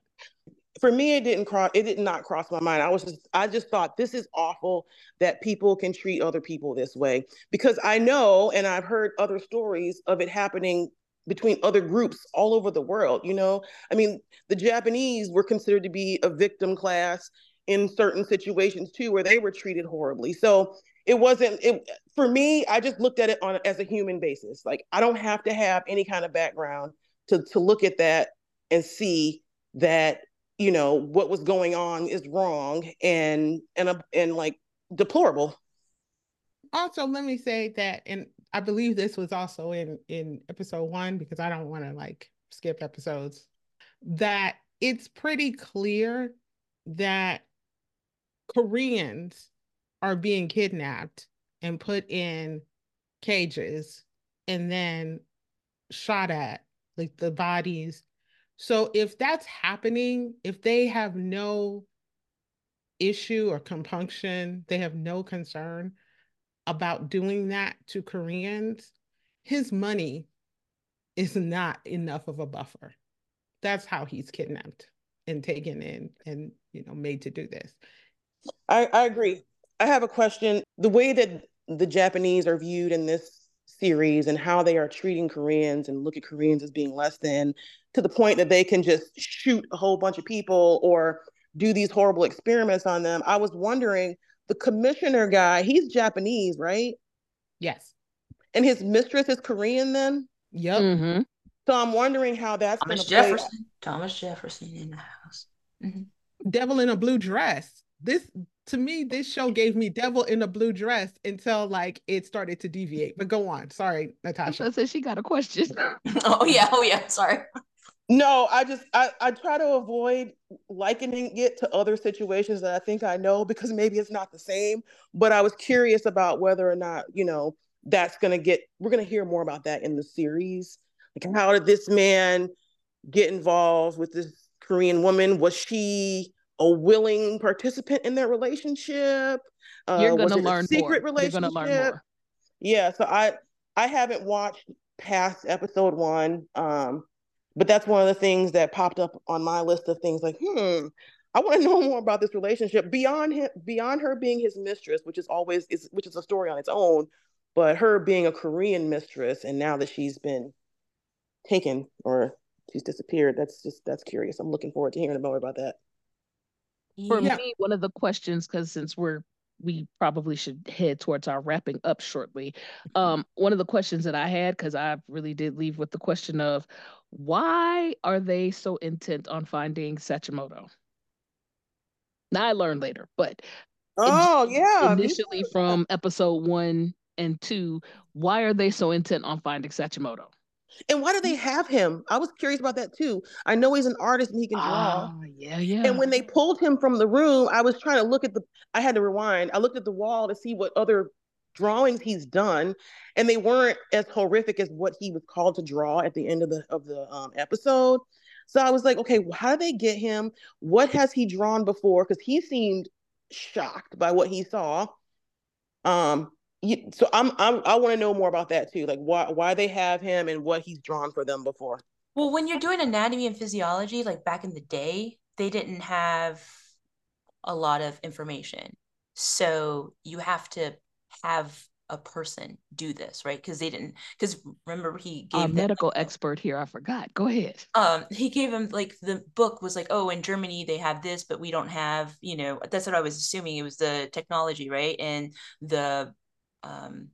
for me it didn't cross it did not cross my mind. I was just i just thought this is awful that people can treat other people this way. Because i know and i've heard other stories of it happening between other groups all over the world you know? I mean the japanese were considered to be a victim class in certain situations too where they were treated horribly. So it wasn't it for me i just looked at it on as a human basis. Like i don't have to have any kind of background to to look at that and see that you know what was going on is wrong and and uh, and like deplorable. Also let me say that and i believe this was also in in episode one because i don't want to like skip episodes that it's pretty clear that koreans are being kidnapped and put in cages and then shot at like the bodies so if that's happening, if they have no issue or compunction, they have no concern about doing that to Koreans, his money is not enough of a buffer. That's how he's kidnapped and taken in and you know made to do this. I, I agree. I have a question. The way that the Japanese are viewed in this series and how they are treating Koreans and look at Koreans as being less than to the point that they can just shoot a whole bunch of people or do these horrible experiments on them. I was wondering the commissioner guy, he's Japanese, right? Yes. And his mistress is Korean then? Yep. Mm-hmm. So I'm wondering how that's Thomas Jefferson. Play. Thomas Jefferson in the house. Mm-hmm. Devil in a blue dress. This to me, this show gave me devil in a blue dress until like it started to deviate. But go on. Sorry, Natasha. said she got a question. oh yeah, oh yeah. Sorry. No, I just I, I try to avoid likening it to other situations that I think I know because maybe it's not the same. But I was curious about whether or not, you know, that's gonna get we're gonna hear more about that in the series. Like how did this man get involved with this Korean woman? Was she a willing participant in their relationship? Uh, You're gonna learn secret more. relationship. You're gonna learn more. Yeah, so I I haven't watched past episode one, um, but that's one of the things that popped up on my list of things like, hmm, I want to know more about this relationship beyond him, beyond her being his mistress, which is always is which is a story on its own, but her being a Korean mistress, and now that she's been taken or she's disappeared, that's just that's curious. I'm looking forward to hearing more about that. For yeah. me, one of the questions, because since we're we probably should head towards our wrapping up shortly. Um, one of the questions that I had, because I really did leave with the question of why are they so intent on finding Sachimoto? Now I learned later, but oh yeah, initially from episode one and two, why are they so intent on finding Sachimoto? And why do they have him? I was curious about that too. I know he's an artist and he can draw. Oh, yeah, yeah. And when they pulled him from the room, I was trying to look at the I had to rewind. I looked at the wall to see what other drawings he's done and they weren't as horrific as what he was called to draw at the end of the of the um, episode. So I was like, okay, how do they get him? What has he drawn before? Because he seemed shocked by what he saw. Um, so I'm, I'm I want to know more about that too, like why why they have him and what he's drawn for them before. Well, when you're doing anatomy and physiology, like back in the day, they didn't have a lot of information, so you have to have a person do this, right? Because they didn't. Because remember, he gave a medical expert here. I forgot. Go ahead. Um, he gave him like the book was like, oh, in Germany they have this, but we don't have. You know, that's what I was assuming. It was the technology, right? And the um,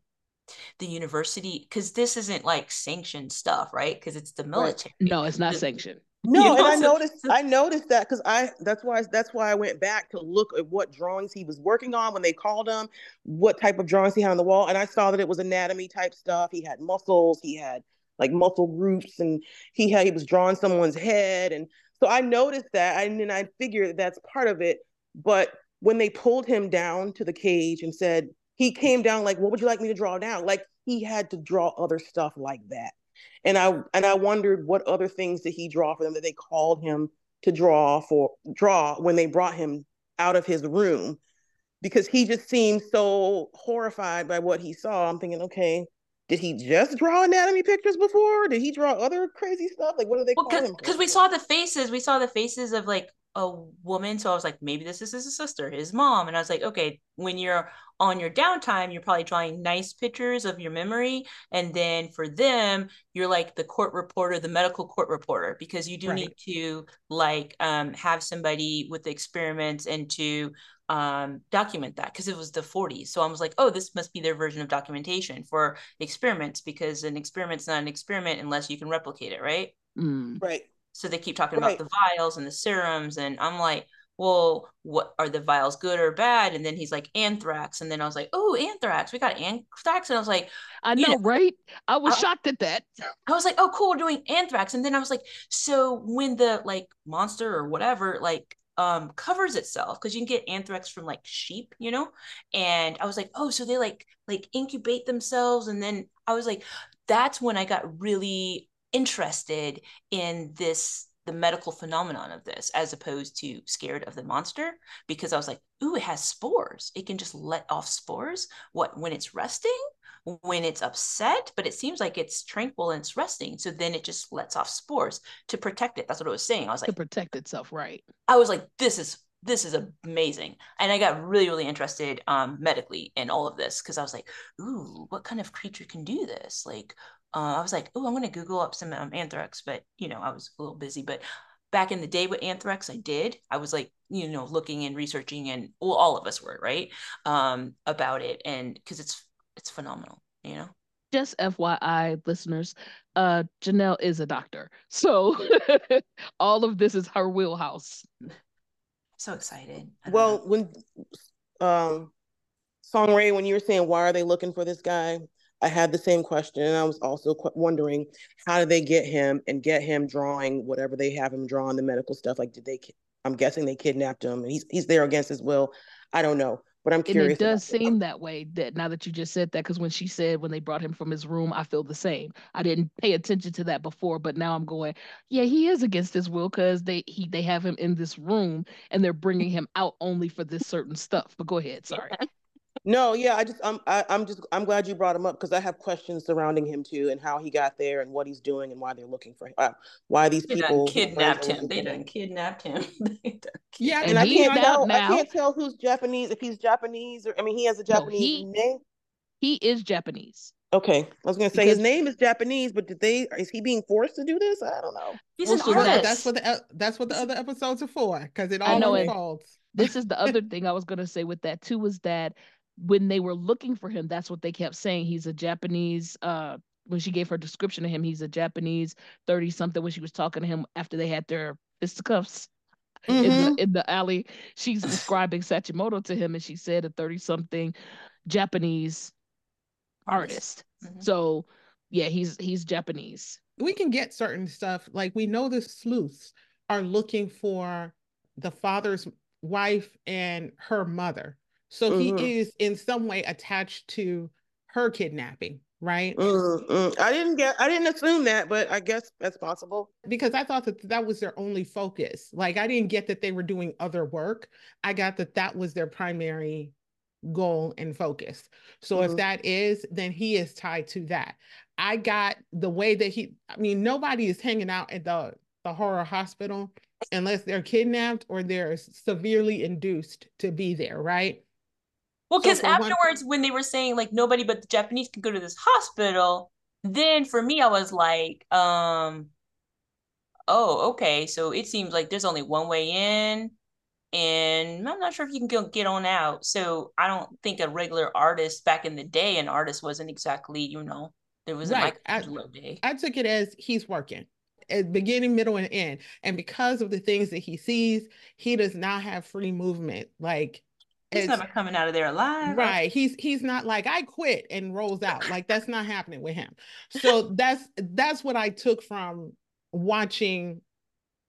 the university because this isn't like sanctioned stuff, right? Because it's the military. Right. No, it's not sanctioned. No, you know, and I noticed I noticed that because I that's why that's why I went back to look at what drawings he was working on when they called him, what type of drawings he had on the wall, and I saw that it was anatomy type stuff. He had muscles, he had like muscle groups, and he had he was drawing someone's head, and so I noticed that, and then I figured that's part of it. But when they pulled him down to the cage and said, he came down like, what would you like me to draw down? Like he had to draw other stuff like that. And I and I wondered what other things did he draw for them that they called him to draw for draw when they brought him out of his room because he just seemed so horrified by what he saw. I'm thinking, okay, did he just draw anatomy pictures before? Did he draw other crazy stuff? Like what do they well, call him? Because we saw the faces, we saw the faces of like a woman so i was like maybe this is his sister his mom and i was like okay when you're on your downtime you're probably drawing nice pictures of your memory and then for them you're like the court reporter the medical court reporter because you do right. need to like um, have somebody with the experiments and to um, document that because it was the 40s so i was like oh this must be their version of documentation for experiments because an experiment's not an experiment unless you can replicate it right mm. right so they keep talking right. about the vials and the serums, and I'm like, well, what are the vials good or bad? And then he's like anthrax, and then I was like, oh, anthrax, we got anthrax, and I was like, I know, know right? I was I, shocked at that. I was like, oh, cool, we're doing anthrax, and then I was like, so when the like monster or whatever like um covers itself because you can get anthrax from like sheep you know and i was like oh so they like like incubate themselves and then i was like that's when i got really interested in this the medical phenomenon of this as opposed to scared of the monster because I was like, ooh, it has spores. It can just let off spores. What when it's resting? when it's upset, but it seems like it's tranquil and it's resting. So then it just lets off spores to protect it. That's what I was saying. I was like, to protect itself, right? I was like, this is this is amazing. And I got really, really interested um, medically in all of this because I was like, ooh, what kind of creature can do this? Like, uh, I was like, oh, I'm going to Google up some um, anthrax, but you know, I was a little busy. But back in the day with anthrax, I did. I was like, you know, looking and researching, and well, all of us were right um, about it, and because it's it's phenomenal, you know. Just FYI, listeners, uh, Janell is a doctor, so all of this is her wheelhouse. So excited. Well, know. when um, Song Rae, when you were saying why are they looking for this guy, I had the same question, and I was also wondering how did they get him and get him drawing whatever they have him drawing the medical stuff. Like, did they? I'm guessing they kidnapped him, and he's he's there against his will. I don't know, but I'm curious. And it does seem that way. That now that you just said that, because when she said when they brought him from his room, I feel the same. I didn't pay attention to that before, but now I'm going, yeah, he is against his will because they he they have him in this room and they're bringing him out only for this certain stuff. But go ahead, sorry. No, yeah, I just I'm I, am i am just I'm glad you brought him up because I have questions surrounding him too and how he got there and what he's doing and why they're looking for him. Uh, why these they people kidnapped him. They done kidnapped him. yeah, and, and I can't tell now. I can't tell who's Japanese if he's Japanese or I mean he has a Japanese no, he, name. He is Japanese. Okay, I was gonna say because, his name is Japanese, but did they? Is he being forced to do this? I don't know. He's well, an artist. That's what the that's what the other episodes are for because it all unfolds. This is the other thing I was gonna say with that too was that when they were looking for him, that's what they kept saying. He's a Japanese. Uh, when she gave her description of him, he's a Japanese thirty something. When she was talking to him after they had their fisticuffs mm-hmm. in, the, mm-hmm. in the alley, she's describing Sachimoto to him, and she said a thirty something Japanese artist. Mm-hmm. So yeah, he's he's Japanese. We can get certain stuff like we know the sleuths are looking for the father's wife and her mother. So mm-hmm. he is in some way attached to her kidnapping, right? Mm-hmm. I didn't get, I didn't assume that, but I guess that's possible. Because I thought that that was their only focus. Like I didn't get that they were doing other work. I got that that was their primary goal and focus. So mm-hmm. if that is, then he is tied to that. I got the way that he, I mean, nobody is hanging out at the the horror hospital unless they're kidnapped or they're severely induced to be there, right? Well, because so afterwards, one... when they were saying like nobody but the Japanese can go to this hospital, then for me, I was like, um, oh, okay. So it seems like there's only one way in, and I'm not sure if you can go get on out. So I don't think a regular artist back in the day, an artist wasn't exactly, you know, there was right. a Michelangelo day. I took it as he's working at beginning, middle, and end. And because of the things that he sees, he does not have free movement. Like He's never coming out of there alive. Right. He's he's not like I quit and rolls out. Like that's not happening with him. So that's that's what I took from watching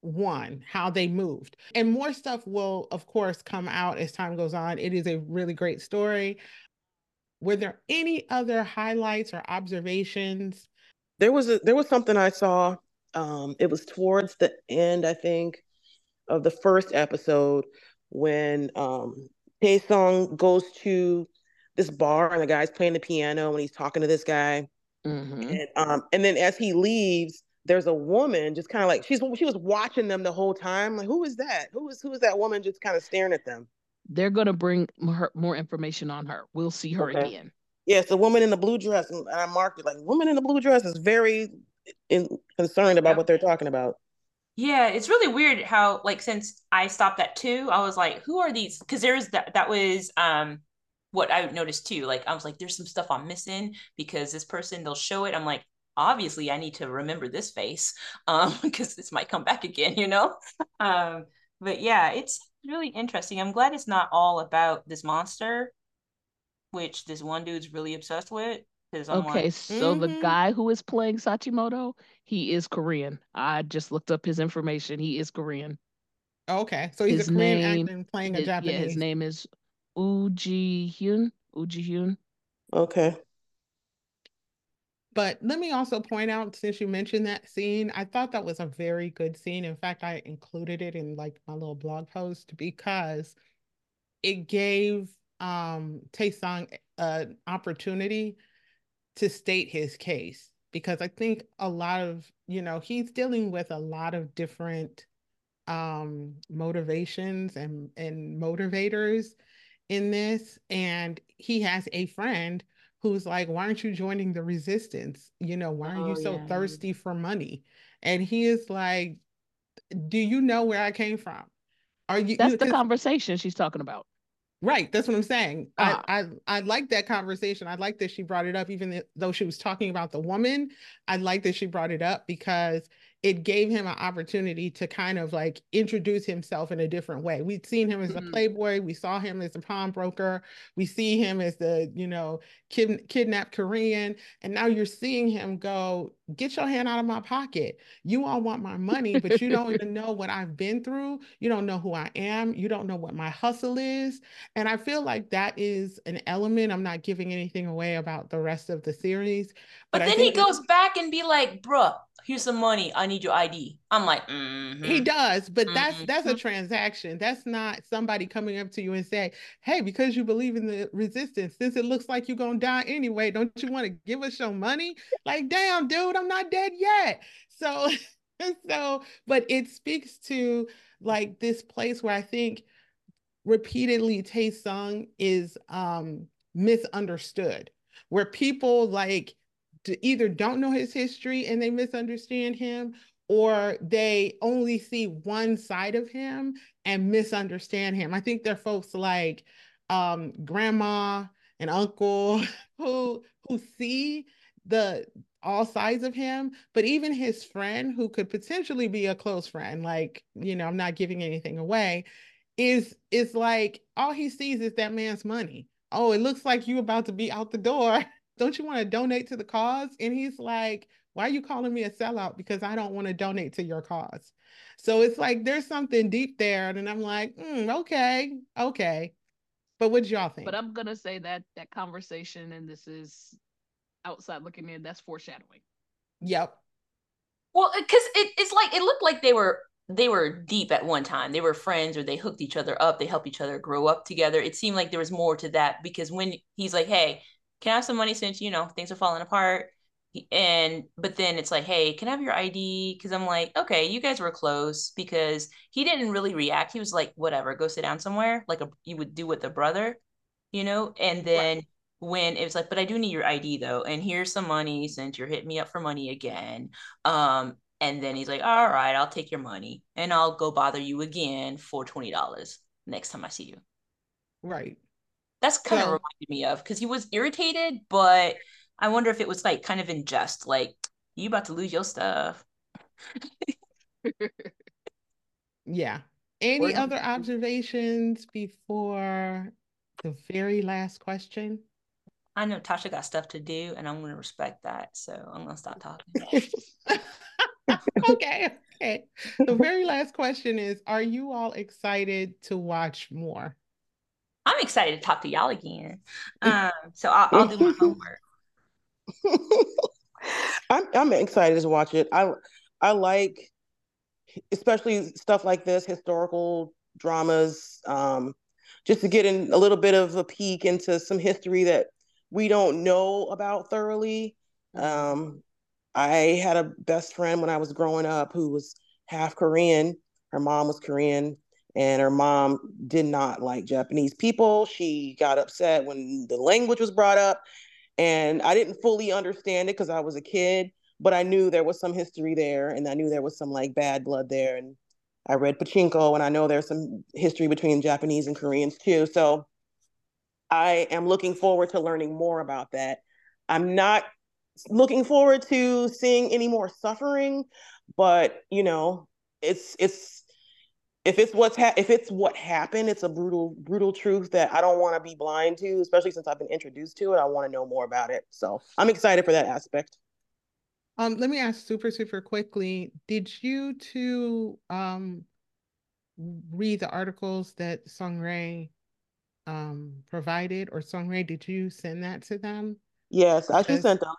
one, how they moved. And more stuff will of course come out as time goes on. It is a really great story. Were there any other highlights or observations? There was a there was something I saw. Um, it was towards the end, I think, of the first episode when um Tae Song goes to this bar and the guy's playing the piano and he's talking to this guy. Mm-hmm. And um, and then as he leaves, there's a woman just kind of like she's she was watching them the whole time. Like, who is that? Who is who is that woman just kind of staring at them? They're gonna bring more, more information on her. We'll see her okay. again. Yes, the woman in the blue dress, and I marked it like woman in the blue dress is very in, concerned about what they're talking about. Yeah, it's really weird how like since I stopped at two, I was like, who are these? Because there's that that was um what I noticed too. Like I was like, there's some stuff I'm missing because this person they'll show it. I'm like, obviously I need to remember this face um because this might come back again, you know. um, but yeah, it's really interesting. I'm glad it's not all about this monster, which this one dude's really obsessed with okay, like, so mm-hmm. the guy who is playing Sachimoto, he is Korean. I just looked up his information. He is Korean. Okay, so he's his a Korean name, actor playing a Japanese. Yeah, his name is Woo Ji-hyun. Woo Ji-hyun. Okay. But let me also point out, since you mentioned that scene, I thought that was a very good scene. In fact, I included it in like my little blog post because it gave um Tae Song an opportunity to state his case because I think a lot of, you know, he's dealing with a lot of different um motivations and and motivators in this and he has a friend who's like why aren't you joining the resistance? You know why are oh, you so yeah. thirsty for money? And he is like do you know where i came from? Are you that's you, the conversation she's talking about Right, that's what I'm saying. I, ah. I I like that conversation. I like that she brought it up, even though she was talking about the woman. I like that she brought it up because it gave him an opportunity to kind of like introduce himself in a different way. We'd seen him as mm-hmm. a playboy, we saw him as a pawnbroker, we see him as the, you know, kid, kidnapped Korean, and now you're seeing him go, get your hand out of my pocket. You all want my money, but you don't even know what I've been through. You don't know who I am. You don't know what my hustle is. And I feel like that is an element. I'm not giving anything away about the rest of the series. But, but then he goes back and be like, bruh, here's some money. I need your ID. I'm like, mm-hmm. he does, but mm-hmm. that's that's a transaction. That's not somebody coming up to you and say, hey, because you believe in the resistance, since it looks like you're gonna die anyway, don't you want to give us your money? Like, damn, dude, I'm not dead yet. So, so, but it speaks to like this place where I think repeatedly Tae Sung is um misunderstood, where people like either don't know his history and they misunderstand him or they only see one side of him and misunderstand him. I think they're folks like um, grandma and uncle who who see the all sides of him, but even his friend who could potentially be a close friend, like, you know, I'm not giving anything away, is is like all he sees is that man's money. Oh, it looks like you about to be out the door. don't you want to donate to the cause? And he's like, why are you calling me a sellout? Because I don't want to donate to your cause. So it's like there's something deep there. And I'm like, mm, okay, okay. But what did y'all think? But I'm gonna say that that conversation, and this is outside looking in, that's foreshadowing. Yep. Well, because it, it's like it looked like they were they were deep at one time. They were friends or they hooked each other up. They helped each other grow up together. It seemed like there was more to that because when he's like, "Hey, can I have some money since you know things are falling apart? And but then it's like, hey, can I have your ID? Because I'm like, okay, you guys were close because he didn't really react. He was like, whatever, go sit down somewhere, like a, you would do with a brother, you know. And then right. when it was like, but I do need your ID though, and here's some money since you're hitting me up for money again. Um, and then he's like, all right, I'll take your money and I'll go bother you again for twenty dollars next time I see you. Right. That's kind of reminded me of because he was irritated, but I wonder if it was like kind of in jest, like you about to lose your stuff. yeah. Any other observations before the very last question? I know Tasha got stuff to do, and I'm going to respect that. So I'm going to stop talking. okay. Okay. The very last question is Are you all excited to watch more? Excited to talk to y'all again. Um, so I'll, I'll do my homework. I'm I'm excited to watch it. I I like especially stuff like this, historical dramas, um, just to get in a little bit of a peek into some history that we don't know about thoroughly. Um, I had a best friend when I was growing up who was half Korean. Her mom was Korean and her mom did not like Japanese people. She got upset when the language was brought up, and I didn't fully understand it because I was a kid, but I knew there was some history there, and I knew there was some like bad blood there, and I read Pachinko, and I know there's some history between Japanese and Koreans too. So I am looking forward to learning more about that. I'm not looking forward to seeing any more suffering, but you know, it's it's if it's what's ha- if it's what happened, it's a brutal brutal truth that I don't want to be blind to, especially since I've been introduced to it. I want to know more about it. So I'm excited for that aspect. Um, let me ask super super quickly. Did you two um read the articles that Song Rae um provided, or Song Rae, did you send that to them? Yes, I just sent them.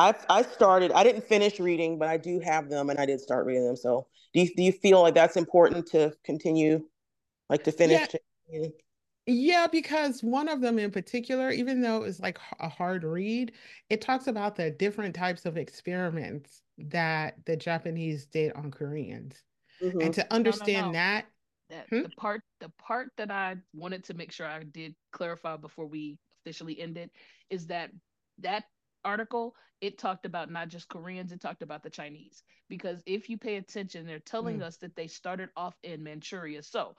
I I started. I didn't finish reading, but I do have them, and I did start reading them. So, do you do you feel like that's important to continue, like to finish? Yeah. Yeah, because one of them in particular, even though it was like a hard read, it talks about the different types of experiments that the Japanese did on Koreans. Mm-hmm. And to understand no, no, no. that, that hmm? the part the part that I wanted to make sure I did clarify before we officially ended is that that article it talked about not just Koreans, it talked about the Chinese. Because if you pay attention, they're telling mm. us that they started off in Manchuria. So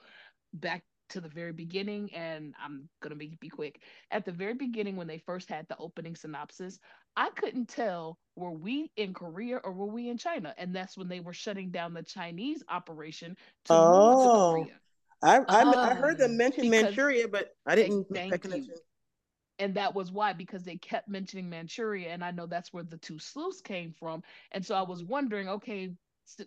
back to the very beginning, and I'm gonna be, be quick. At the very beginning, when they first had the opening synopsis, I couldn't tell were we in Korea or were we in China, and that's when they were shutting down the Chinese operation to oh. move to oh. Korea. I I, I heard them mention Manchuria, but I didn't make that connection. You and that was why because they kept mentioning Manchuria, and I know that's where the two sleuths came from, and so I was wondering, okay,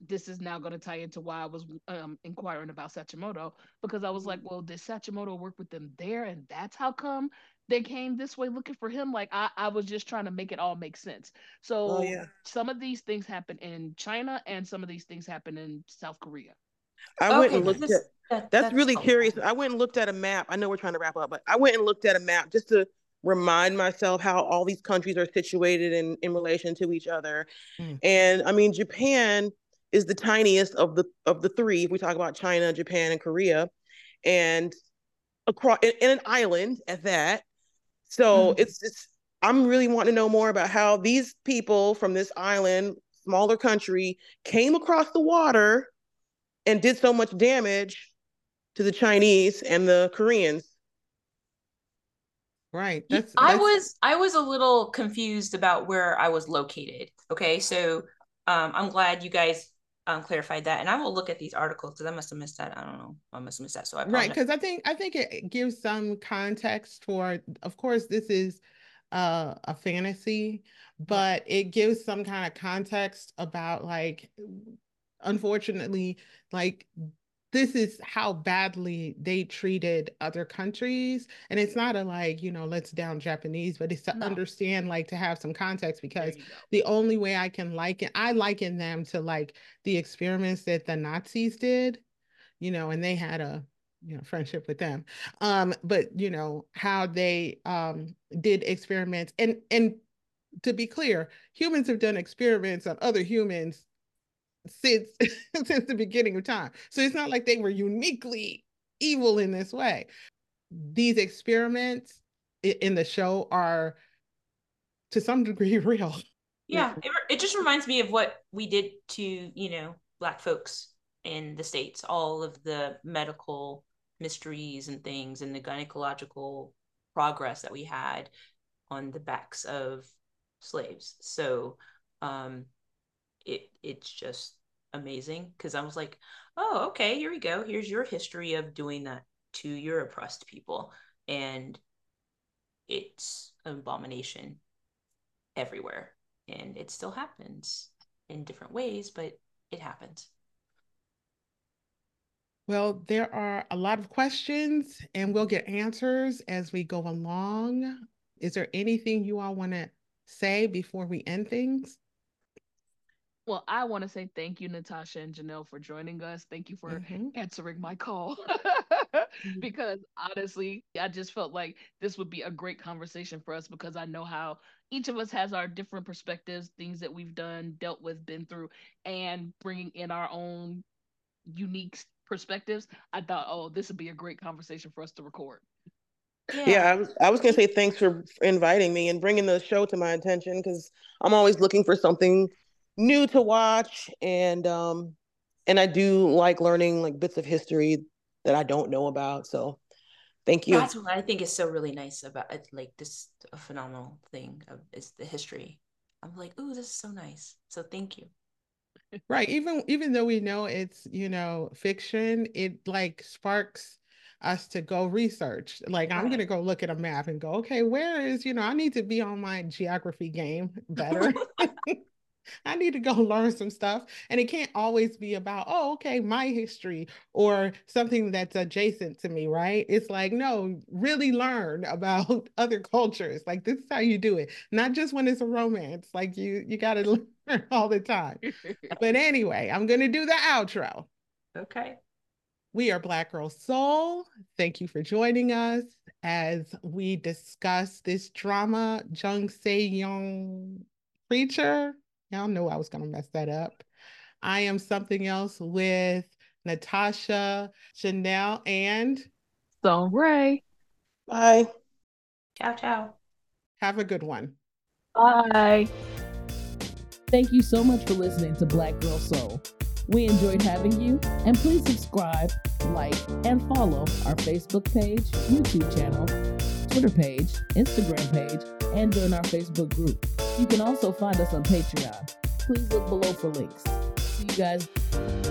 this is now going to tie into why I was um, inquiring about Sachimoto because I was like, mm-hmm. well, did Sachimoto work with them there, and that's how come they came this way looking for him? Like I, I was just trying to make it all make sense. So oh, yeah. some of these things happen in China, and some of these things happen in South Korea. I okay, went and looked at. That, that's, that's, really curious. I went and looked at a map. I know we're trying to wrap up, but I went and looked at a map just to remind myself how all these countries are situated in, in relation to each other. Mm. And I mean, Japan is the tiniest of the of the three. If we talk about China, Japan, and Korea, and across in, in an island at that. So mm. it's it's I'm really wanting to know more about how these people from this island, smaller country, came across the water and did so much damage to the Chinese and the Koreans. Right. That's, that's, I was I was a little confused about where I was located. Okay, so um, I'm glad you guys um, clarified that, and I will look at these articles because I must have missed that. I don't know. I must have missed that. So I right because I think I think it gives some context for. Of course, this is uh, a fantasy, but it gives some kind of context about like unfortunately, like this is how badly they treated other countries and it's not a like you know let's down japanese but it's to no. understand like to have some context because the only way i can liken i liken them to like the experiments that the nazis did you know and they had a you know friendship with them um but you know how they um did experiments and and to be clear humans have done experiments on other humans since since the beginning of time. So it's not like they were uniquely evil in this way. These experiments in the show are to some degree real. Yeah, it, it just reminds me of what we did to, you know, black folks in the states, all of the medical mysteries and things and the gynecological progress that we had on the backs of slaves. So um it it's just amazing because I was like, oh, okay, here we go. Here's your history of doing that to your oppressed people. And it's an abomination everywhere. And it still happens in different ways, but it happens. Well, there are a lot of questions and we'll get answers as we go along. Is there anything you all want to say before we end things? Well, I want to say thank you, Natasha and Janell, for joining us. Thank you for mm-hmm. answering my call. mm-hmm. Because honestly, I just felt like this would be a great conversation for us because I know how each of us has our different perspectives, things that we've done, dealt with, been through, and bringing in our own unique perspectives. I thought, oh, this would be a great conversation for us to record. Yeah, yeah I was, I was going to say thanks for inviting me and bringing the show to my attention because I'm always looking for something new to watch and um and I do like learning like bits of history that I don't know about. So thank you. That's what I think is so really nice about it. Like this a phenomenal thing of is the history. I'm like, oh, this is so nice. So thank you. Right. Even even though we know it's, you know, fiction, it like sparks us to go research. Like I'm gonna go look at a map and go, okay, where is, you know, I need to be on my geography game better. I need to go learn some stuff. And it can't always be about, oh, okay, my history or something that's adjacent to me, right? It's like, no, really learn about other cultures. Like this is how you do it. Not just when it's a romance. Like you you gotta learn all the time. but anyway, I'm gonna do the outro. Okay. We are Black Girl Soul. Thank you for joining us as we discuss this drama, Jung Se Young Creature. Y'all know I was going to mess that up. I am something else with Natasha, Janell, and Song Rae. Bye. Ciao, ciao. have a good one. Bye. Thank you so much for listening to Black Girl Soul. We enjoyed having you, and please subscribe, like, and follow our Facebook page, YouTube channel, Twitter page, Instagram page, and join our Facebook group. You can also find us on Patreon. Please look below for links. See you guys.